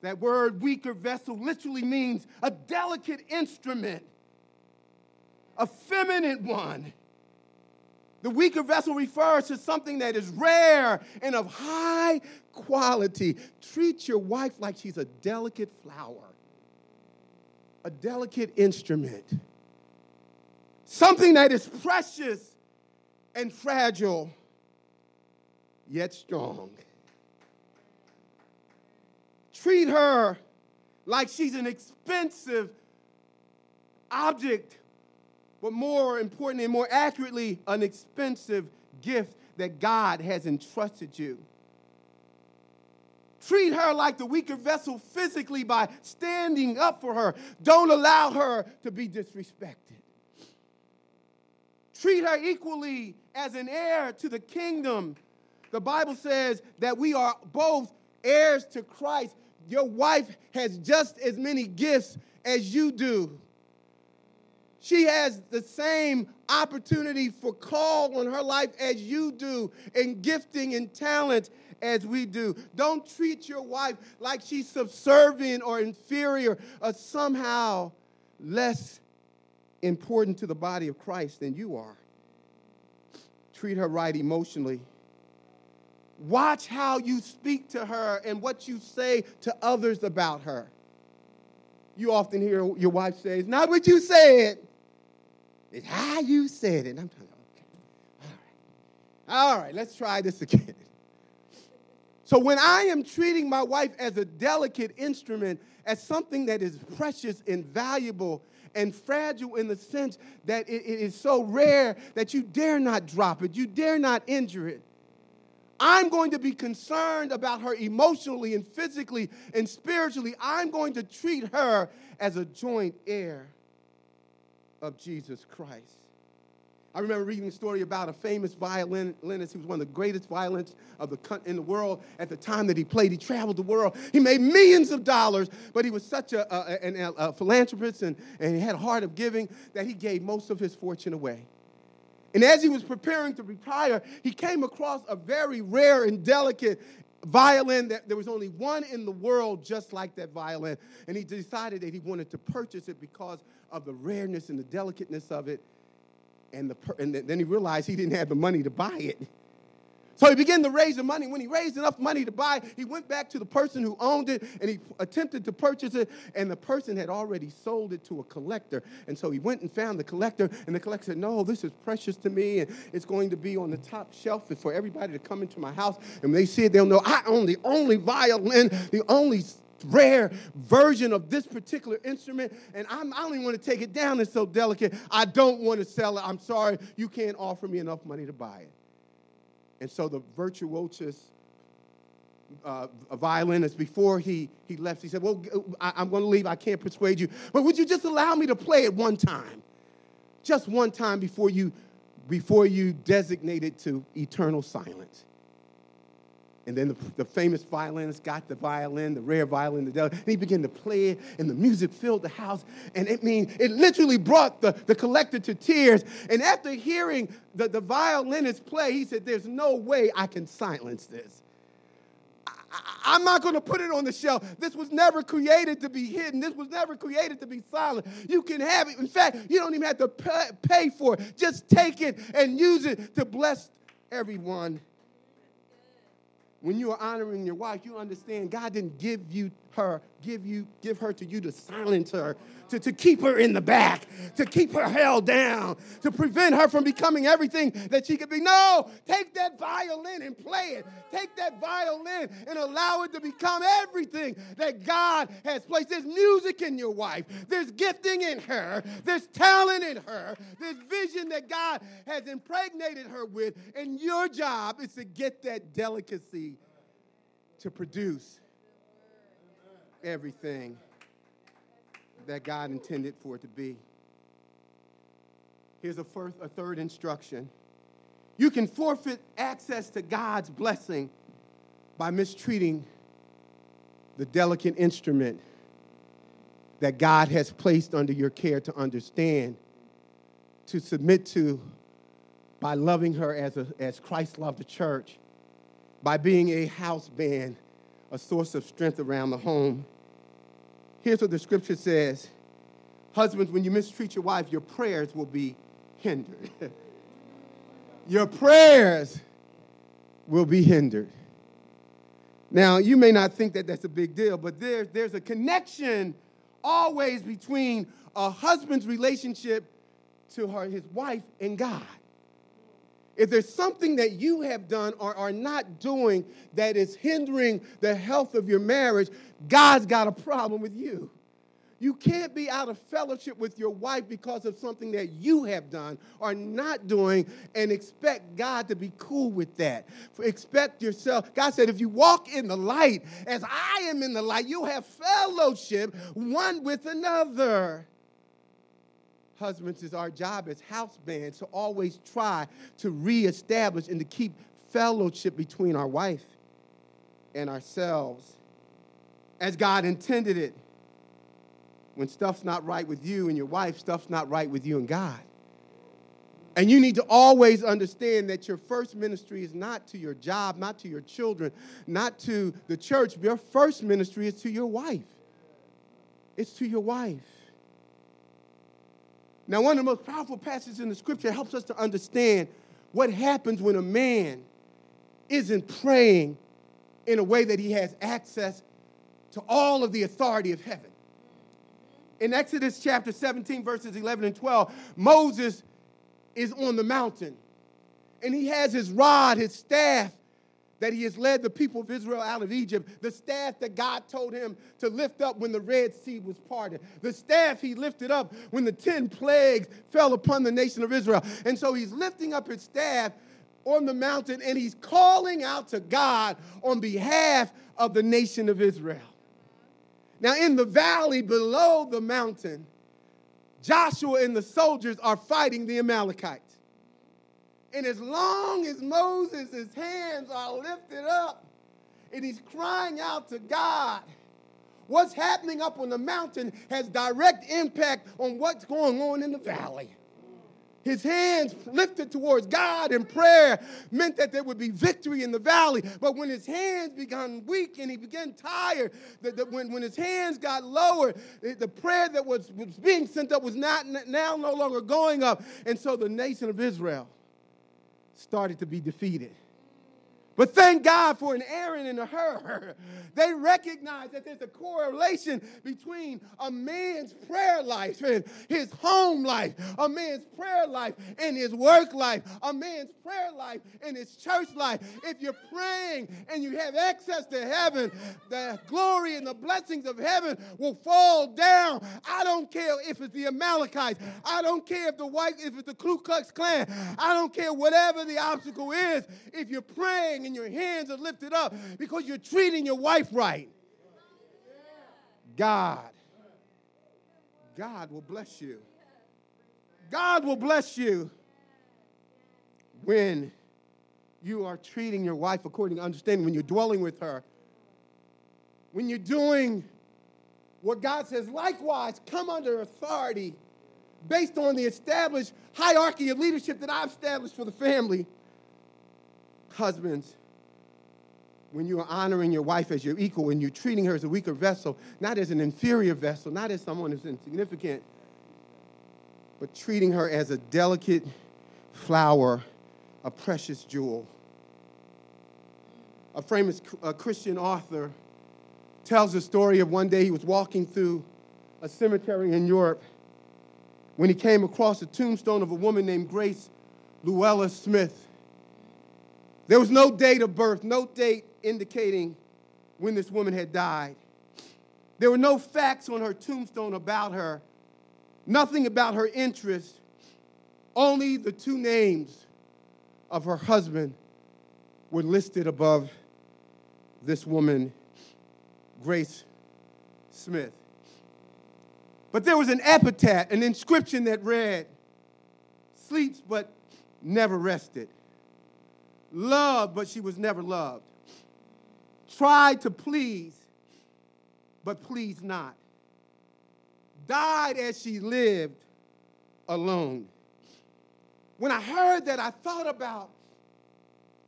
That word, weaker vessel, literally means a delicate instrument a feminine one. The weaker vessel refers to something that is rare and of high quality. Treat your wife like she's a delicate flower, a delicate instrument, something that is precious and fragile, yet strong. Treat her like she's an expensive object but more importantly and more accurately, an expensive gift that God has entrusted you. Treat her like the weaker vessel physically by standing up for her. Don't allow her to be disrespected. Treat her equally as an heir to the kingdom. The Bible says that we are both heirs to Christ. Your wife has just as many gifts as you do. She has the same opportunity for call on her life as you do, and gifting and talent as we do. Don't treat your wife like she's subservient or inferior or somehow less important to the body of Christ than you are. Treat her right emotionally. Watch how you speak to her and what you say to others about her. You often hear your wife say, not what you said, it's how you said it. I'm talking, okay. All right. All right, let's try this again. So when I am treating my wife as a delicate instrument, as something that is precious and valuable and fragile in the sense that it, it is so rare that you dare not drop it, you dare not injure it. I'm going to be concerned about her emotionally and physically and spiritually. I'm going to treat her as a joint heir of Jesus Christ. I remember reading a story about a famous violinist He was one of the greatest violinists of the, in the world at the time that he played. He traveled the world. He made millions of dollars, but he was such a, a, a, a philanthropist and, and he had a heart of giving that he gave most of his fortune away. And as he was preparing to retire, he came across a very rare and delicate violin that there was only one in the world just like that violin. And he decided that he wanted to purchase it because of the rareness and the delicateness of it. And, the, and then he realized he didn't have the money to buy it. So he began to raise the money. When he raised enough money to buy, he went back to the person who owned it and he attempted to purchase it. And the person had already sold it to a collector. And so he went and found the collector, and the collector said, No, this is precious to me, and it's going to be on the top shelf for everybody to come into my house. And when they see it, they'll know I own the only violin, the only rare version of this particular instrument, and I'm, I do not even want to take it down. It's so delicate. I don't want to sell it. I'm sorry, you can't offer me enough money to buy it. And so the virtuosus uh, violinist before he, he left. He said, Well, I, I'm going to leave. I can't persuade you. But would you just allow me to play it one time? Just one time before you, before you designate it to eternal silence. And then the, the famous violinist got the violin, the rare violin, the del- and he began to play it, and the music filled the house. And it mean it literally brought the, the collector to tears. And after hearing the, the violinist play, he said, There's no way I can silence this. I- I'm not going to put it on the shelf. This was never created to be hidden. This was never created to be silent. You can have it. In fact, you don't even have to pay, pay for it. Just take it and use it to bless everyone. When you are honoring your wife, you understand God didn't give you her, give you, give her to you to silence her, to, to keep her in the back, to keep her held down, to prevent her from becoming everything that she could be. No, take that violin and play it. Take that violin and allow it to become everything that God has placed. There's music in your wife, there's gifting in her, there's talent in her, there's vision that God has impregnated her with, and your job is to get that delicacy to produce everything that God intended for it to be. Here's a, first, a third instruction. You can forfeit access to God's blessing by mistreating the delicate instrument that God has placed under your care to understand, to submit to by loving her as, a, as Christ loved the church, by being a house band, a source of strength around the home. Here's what the scripture says Husbands, when you mistreat your wife, your prayers will be hindered. your prayers will be hindered. Now, you may not think that that's a big deal, but there, there's a connection always between a husband's relationship to her, his wife and God. If there's something that you have done or are not doing that is hindering the health of your marriage, God's got a problem with you. You can't be out of fellowship with your wife because of something that you have done or not doing and expect God to be cool with that. Expect yourself. God said, if you walk in the light as I am in the light, you have fellowship one with another. Husbands, it's our job as house bands to always try to reestablish and to keep fellowship between our wife and ourselves as God intended it. When stuff's not right with you and your wife, stuff's not right with you and God. And you need to always understand that your first ministry is not to your job, not to your children, not to the church. Your first ministry is to your wife. It's to your wife. Now, one of the most powerful passages in the scripture helps us to understand what happens when a man isn't praying in a way that he has access to all of the authority of heaven. In Exodus chapter 17, verses 11 and 12, Moses is on the mountain and he has his rod, his staff that he has led the people of Israel out of Egypt, the staff that God told him to lift up when the Red Sea was parted, the staff he lifted up when the 10 plagues fell upon the nation of Israel. And so he's lifting up his staff on the mountain and he's calling out to God on behalf of the nation of Israel. Now, in the valley below the mountain, Joshua and the soldiers are fighting the Amalekites. And as long as Moses' hands are lifted up and he's crying out to God, what's happening up on the mountain has direct impact on what's going on in the valley. His hands lifted towards God in prayer meant that there would be victory in the valley. But when his hands began weak and he began tired, the, the, when, when his hands got lower, the, the prayer that was, was being sent up was not now no longer going up. And so the nation of Israel started to be defeated. But thank God for an Aaron and a Hur. They recognize that there's a correlation between a man's prayer life and his home life, a man's prayer life and his work life, a man's prayer life and his church life. If you're praying and you have access to heaven, the glory and the blessings of heaven will fall down. I don't care if it's the Amalekites. I don't care if the white, if it's the Ku Klux Klan. I don't care whatever the obstacle is. If you're praying and your hands are lifted up because you're treating your wife right. God, God will bless you. God will bless you when you are treating your wife according to understanding, when you're dwelling with her, when you're doing what God says, likewise, come under authority based on the established hierarchy of leadership that I've established for the family. Husbands, when you are honoring your wife as your equal when you're treating her as a weaker vessel, not as an inferior vessel, not as someone who's insignificant, but treating her as a delicate flower, a precious jewel. A famous uh, Christian author tells the story of one day he was walking through a cemetery in Europe when he came across a tombstone of a woman named Grace Luella Smith. There was no date of birth, no date indicating when this woman had died. There were no facts on her tombstone about her, nothing about her interest, only the two names of her husband were listed above this woman, Grace Smith. But there was an epitaph, an inscription that read, Sleeps but never rested. Loved, but she was never loved. Tried to please, but pleased not. Died as she lived alone. When I heard that, I thought about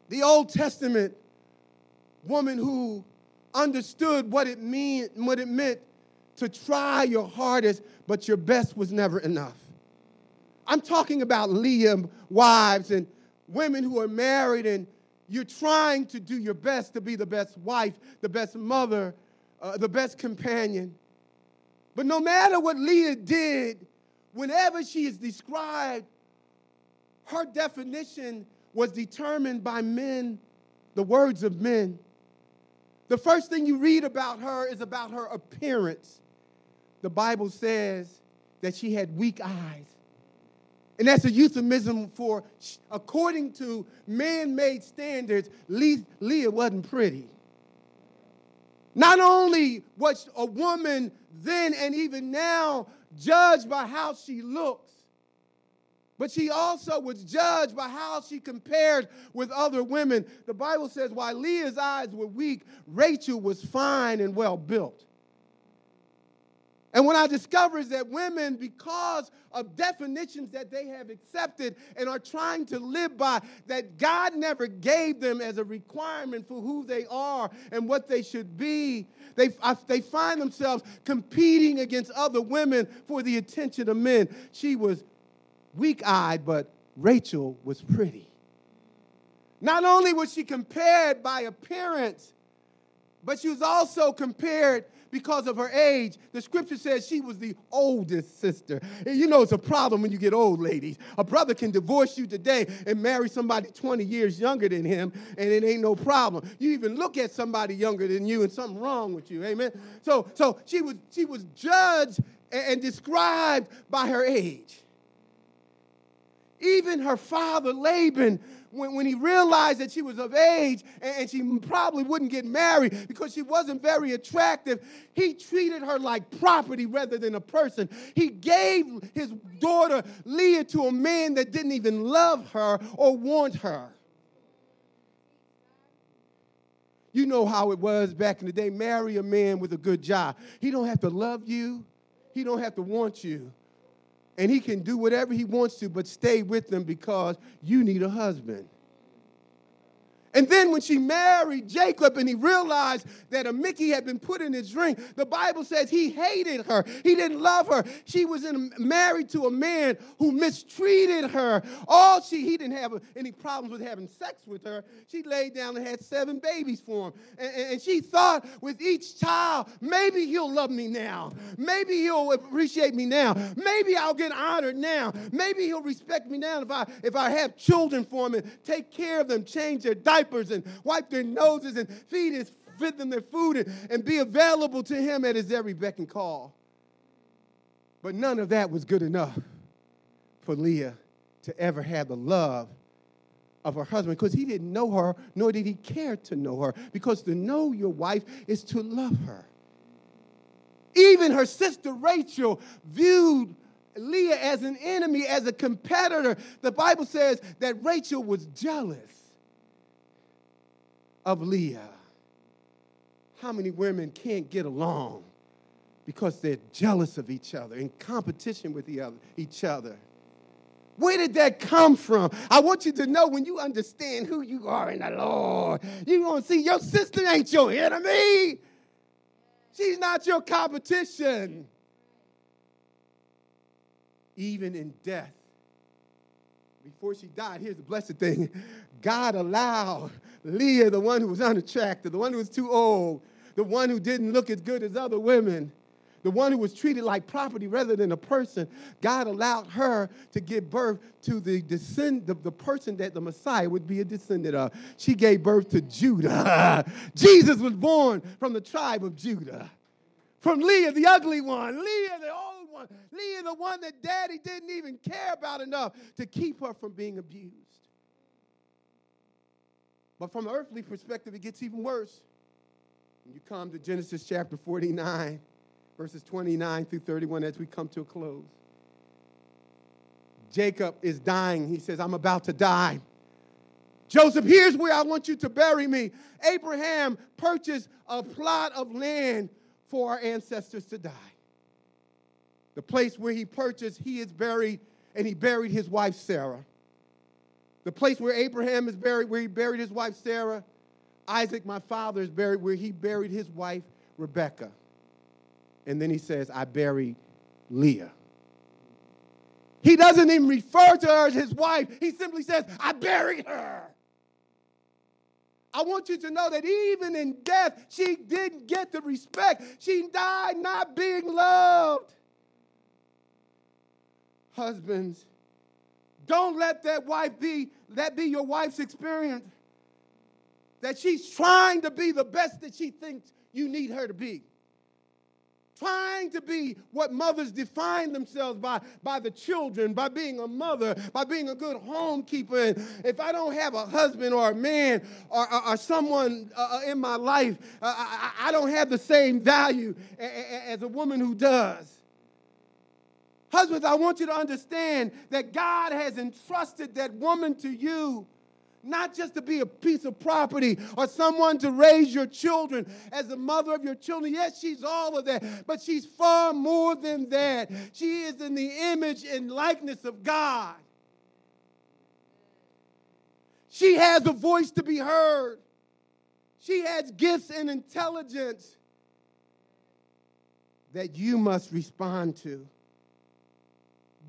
the Old Testament woman who understood what it mean, what it meant to try your hardest, but your best was never enough. I'm talking about Leah wives and women who are married and you're trying to do your best to be the best wife, the best mother, uh, the best companion. But no matter what Leah did, whenever she is described, her definition was determined by men, the words of men. The first thing you read about her is about her appearance. The Bible says that she had weak eyes. And that's a euphemism for, according to man made standards, Leah wasn't pretty. Not only was a woman then and even now judged by how she looks, but she also was judged by how she compared with other women. The Bible says, while Leah's eyes were weak, Rachel was fine and well built. And what I discover is that women, because of definitions that they have accepted and are trying to live by, that God never gave them as a requirement for who they are and what they should be, they, I- they find themselves competing against other women for the attention of men. She was weak eyed, but Rachel was pretty. Not only was she compared by appearance, but she was also compared because of her age. The scripture says she was the oldest sister. And you know it's a problem when you get old, ladies. A brother can divorce you today and marry somebody 20 years younger than him, and it ain't no problem. You even look at somebody younger than you, and something wrong with you. Amen. So, so she was she was judged and, described by her age. Even her father, Laban, when, when he realized that she was of age and, and she probably wouldn't get married because she wasn't very attractive, he treated her like property rather than a person. He gave his daughter Leah to a man that didn't even love her or want her. You know how it was back in the day. Marry a man with a good job. He don't have to love you. He don't have to want you and he can do whatever he wants to, but stay with them because you need a husband. And then when she married Jacob and he realized that a Mickey had been put in his drink, the Bible says he hated her. He didn't love her. She was in, married to a man who mistreated her. All she, he didn't have any problems with having sex with her. She laid down and had seven babies for him. And, and- she thought with each child, maybe he'll love me now. Maybe he'll appreciate me now. Maybe I'll get honored now. Maybe he'll respect me now if I, if I have children for him and take care of them, change their diapers and wipe their noses and feed, his, feed them their food and, and be available to him at his every beck and call. But none of that was good enough for Leah to ever have the love of her husband because he didn't know her, nor did he care to know her. Because to know your wife is to love her. Even her sister Rachel viewed Leah as an enemy, as a competitor. The Bible says that Rachel was jealous of Leah. How many women can't get along because they're jealous of each other, in competition with the other, each other? Where did that come from? I want you to know when you understand who you are in the Lord, you're going to see your sister ain't your enemy. She's not your competition. Even in death, before she died, here's the blessed thing God allowed Leah, the one who was unattractive, the one who was too old, the one who didn't look as good as other women, the one who was treated like property rather than a person, God allowed her to give birth to the descend the, the person that the Messiah would be a descendant of. She gave birth to Judah. Jesus was born from the tribe of Judah. From Leah, the ugly one, Leah, the old one, Leah, the one that daddy didn't even care about enough to keep her from being abused. But from an earthly perspective, it gets even worse. When you come to Genesis chapter 49, verses 29 through 31 as we come to a close. Jacob is dying. He says, I'm about to die. Joseph, here's where I want you to bury me. Abraham purchased a plot of land for our ancestors to die. The place where he purchased, he is buried, and he buried his wife Sarah. The place where Abraham is buried, where he buried his wife Sarah, Isaac, my father, is buried where he buried his wife Rebecca. And then he says, I buried Leah. He doesn't even refer to her as his wife. He simply says, I buried her. I want you to know that even in death, she didn't get the respect. She died not being loved. Husbands, don't let that wife be, that be your wife's experience. That she's trying to be the best that she thinks you need her to be trying to be what mothers define themselves by, by the children, by being a mother, by being a good homekeeper. And if I don't have a husband or a man or, or, or someone uh, in my life, uh, I, I don't have the same value as a woman who does. Husbands, I want you to understand that God has entrusted that woman to you not just to be a piece of property or someone to raise your children as the mother of your children. Yes, she's all of that, but she's far more than that. She is in the image and likeness of God. She has a voice to be heard. She has gifts and intelligence that you must respond to.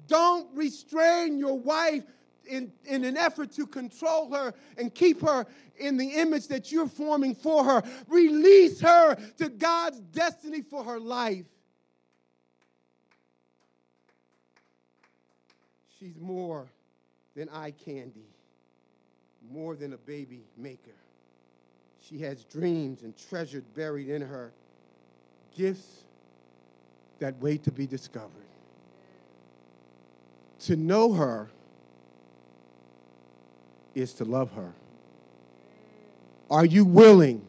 Don't restrain your wife in, in an effort to control her and keep her in the image that you're forming for her. Release her to God's destiny for her life. She's more than eye candy, more than a baby maker. She has dreams and treasures buried in her, gifts that wait to be discovered. To know her is to love her. Are you willing,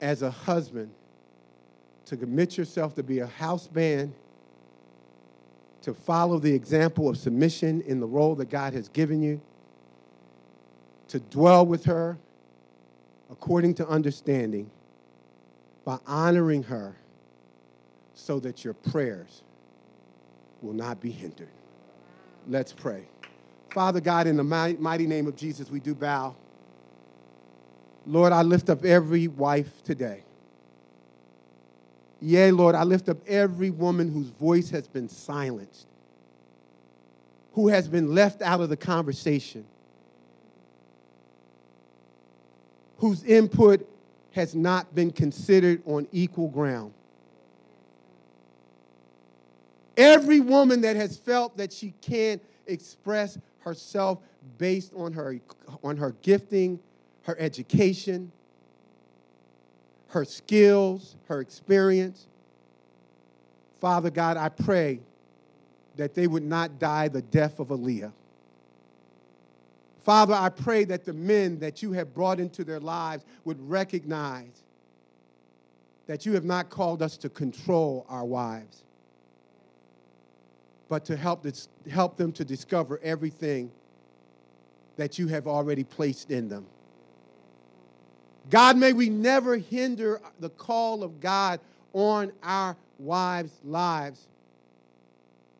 as a husband, to commit yourself to be a house band, to follow the example of submission in the role that God has given you, to dwell with her according to understanding, by honoring her so that your prayers will not be hindered? Let's pray. Father God, in the mighty, name of Jesus, we do bow. Lord, I lift up every wife today. Yea, Lord, I lift up every woman whose voice has been silenced, who has been left out of the conversation, whose input has not been considered on equal ground. Every woman that has felt that she can't express herself based on her, on her gifting, her education, her skills, her experience. Father God, I pray that they would not die the death of a Leah. Father, I pray that the men that you have brought into their lives would recognize that you have not called us to control our wives, but to help, this, help them to discover everything that you have already placed in them. God, may we never hinder the call of God on our wives' lives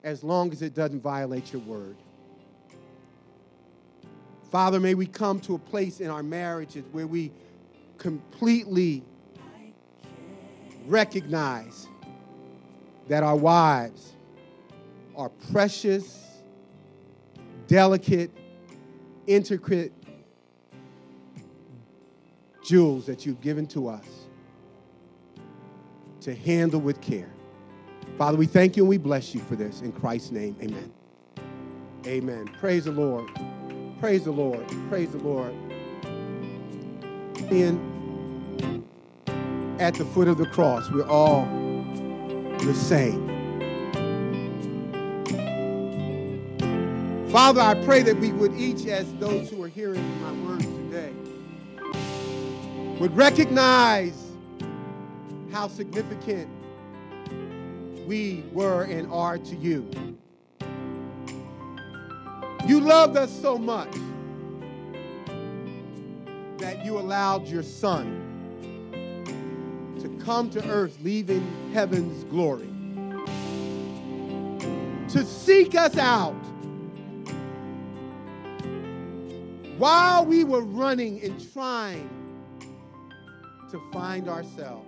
as long as it doesn't violate your word. Father, may we come to a place in our marriages where we completely recognize that our wives are precious, delicate, intricate jewels that you've given to us to handle with care. Father, we thank you and we bless you for this. In Christ's name, amen. Amen. Praise the Lord. Praise the Lord. Praise the Lord. In at the foot of the cross, we're all the same. Father, I pray that we would each, as those who are hearing my words today, would recognize how significant we were and are to you. You loved us so much that you allowed your son to come to earth, leaving heaven's glory, to seek us out while we were running and trying to find ourselves.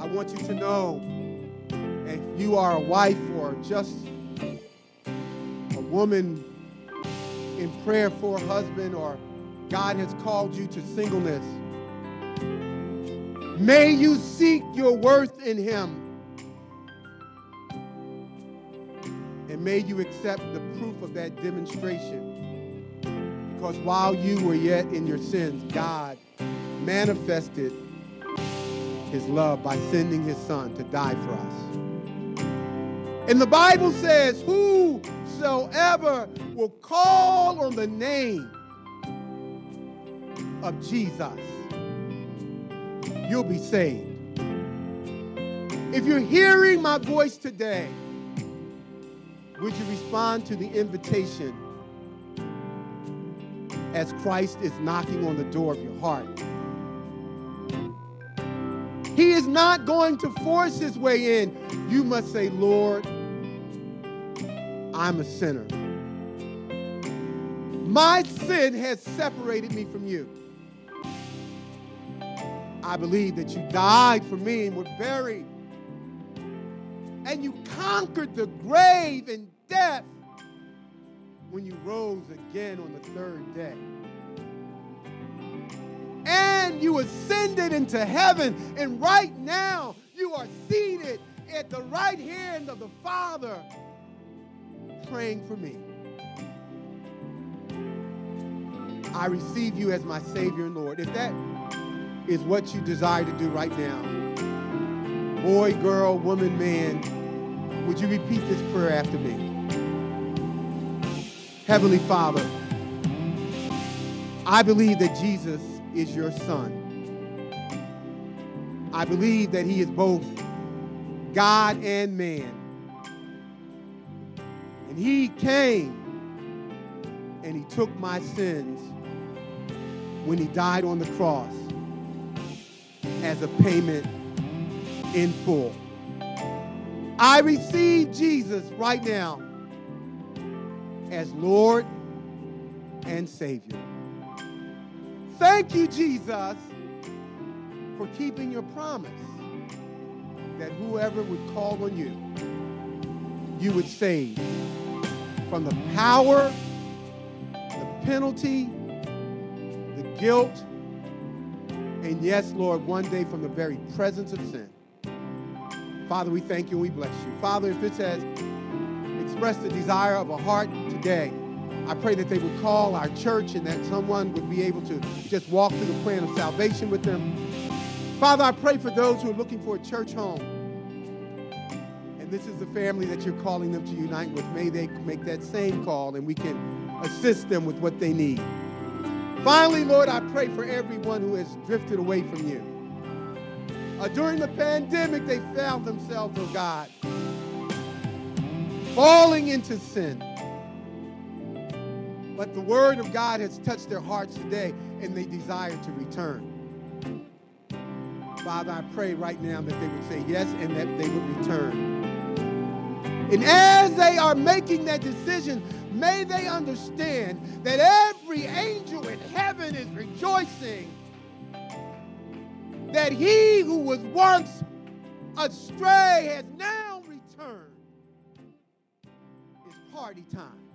I want you to know if you are a wife or just a woman in prayer for a husband or God has called you to singleness, may you seek your worth in Him. May you accept the proof of that demonstration. Because while you were yet in your sins, God manifested his love by sending his son to die for us. And the Bible says, Whosoever will call on the name of Jesus, you'll be saved. If you're hearing my voice today, would you respond to the invitation as Christ is knocking on the door of your heart? He is not going to force his way in. You must say, Lord, I'm a sinner. My sin has separated me from you. I believe that you died for me and were buried. And you conquered the grave and death when you rose again on the third day. And you ascended into heaven. And right now, you are seated at the right hand of the Father, praying for me. I receive you as my Savior and Lord. If that is what you desire to do right now, boy, girl, woman, man, would you repeat this prayer after me? Heavenly Father, I believe that Jesus is your Son. I believe that He is both God and man. And He came and He took my sins when He died on the cross as a payment in full. I receive Jesus right now as Lord and Savior. Thank you, Jesus, for keeping your promise that whoever would call on you, you would save from the power, the penalty, the guilt, and yes, Lord, one day from the very presence of sin. Father, we thank you and we bless you. Father, if this has expressed the desire of a heart today, I pray that they would call our church and that someone would be able to just walk through the plan of salvation with them. Father, I pray for those who are looking for a church home. And this is the family that you're calling them to unite with. May they make that same call and we can assist them with what they need. Finally, Lord, I pray for everyone who has drifted away from you. Uh, during the pandemic, they found themselves, oh God, falling into sin. But the word of God has touched their hearts today and they desire to return. Father, I pray right now that they would say yes and that they would return. And as they are making that decision, may they understand that every angel in heaven is rejoicing that he who was once astray has now returned. It's party time.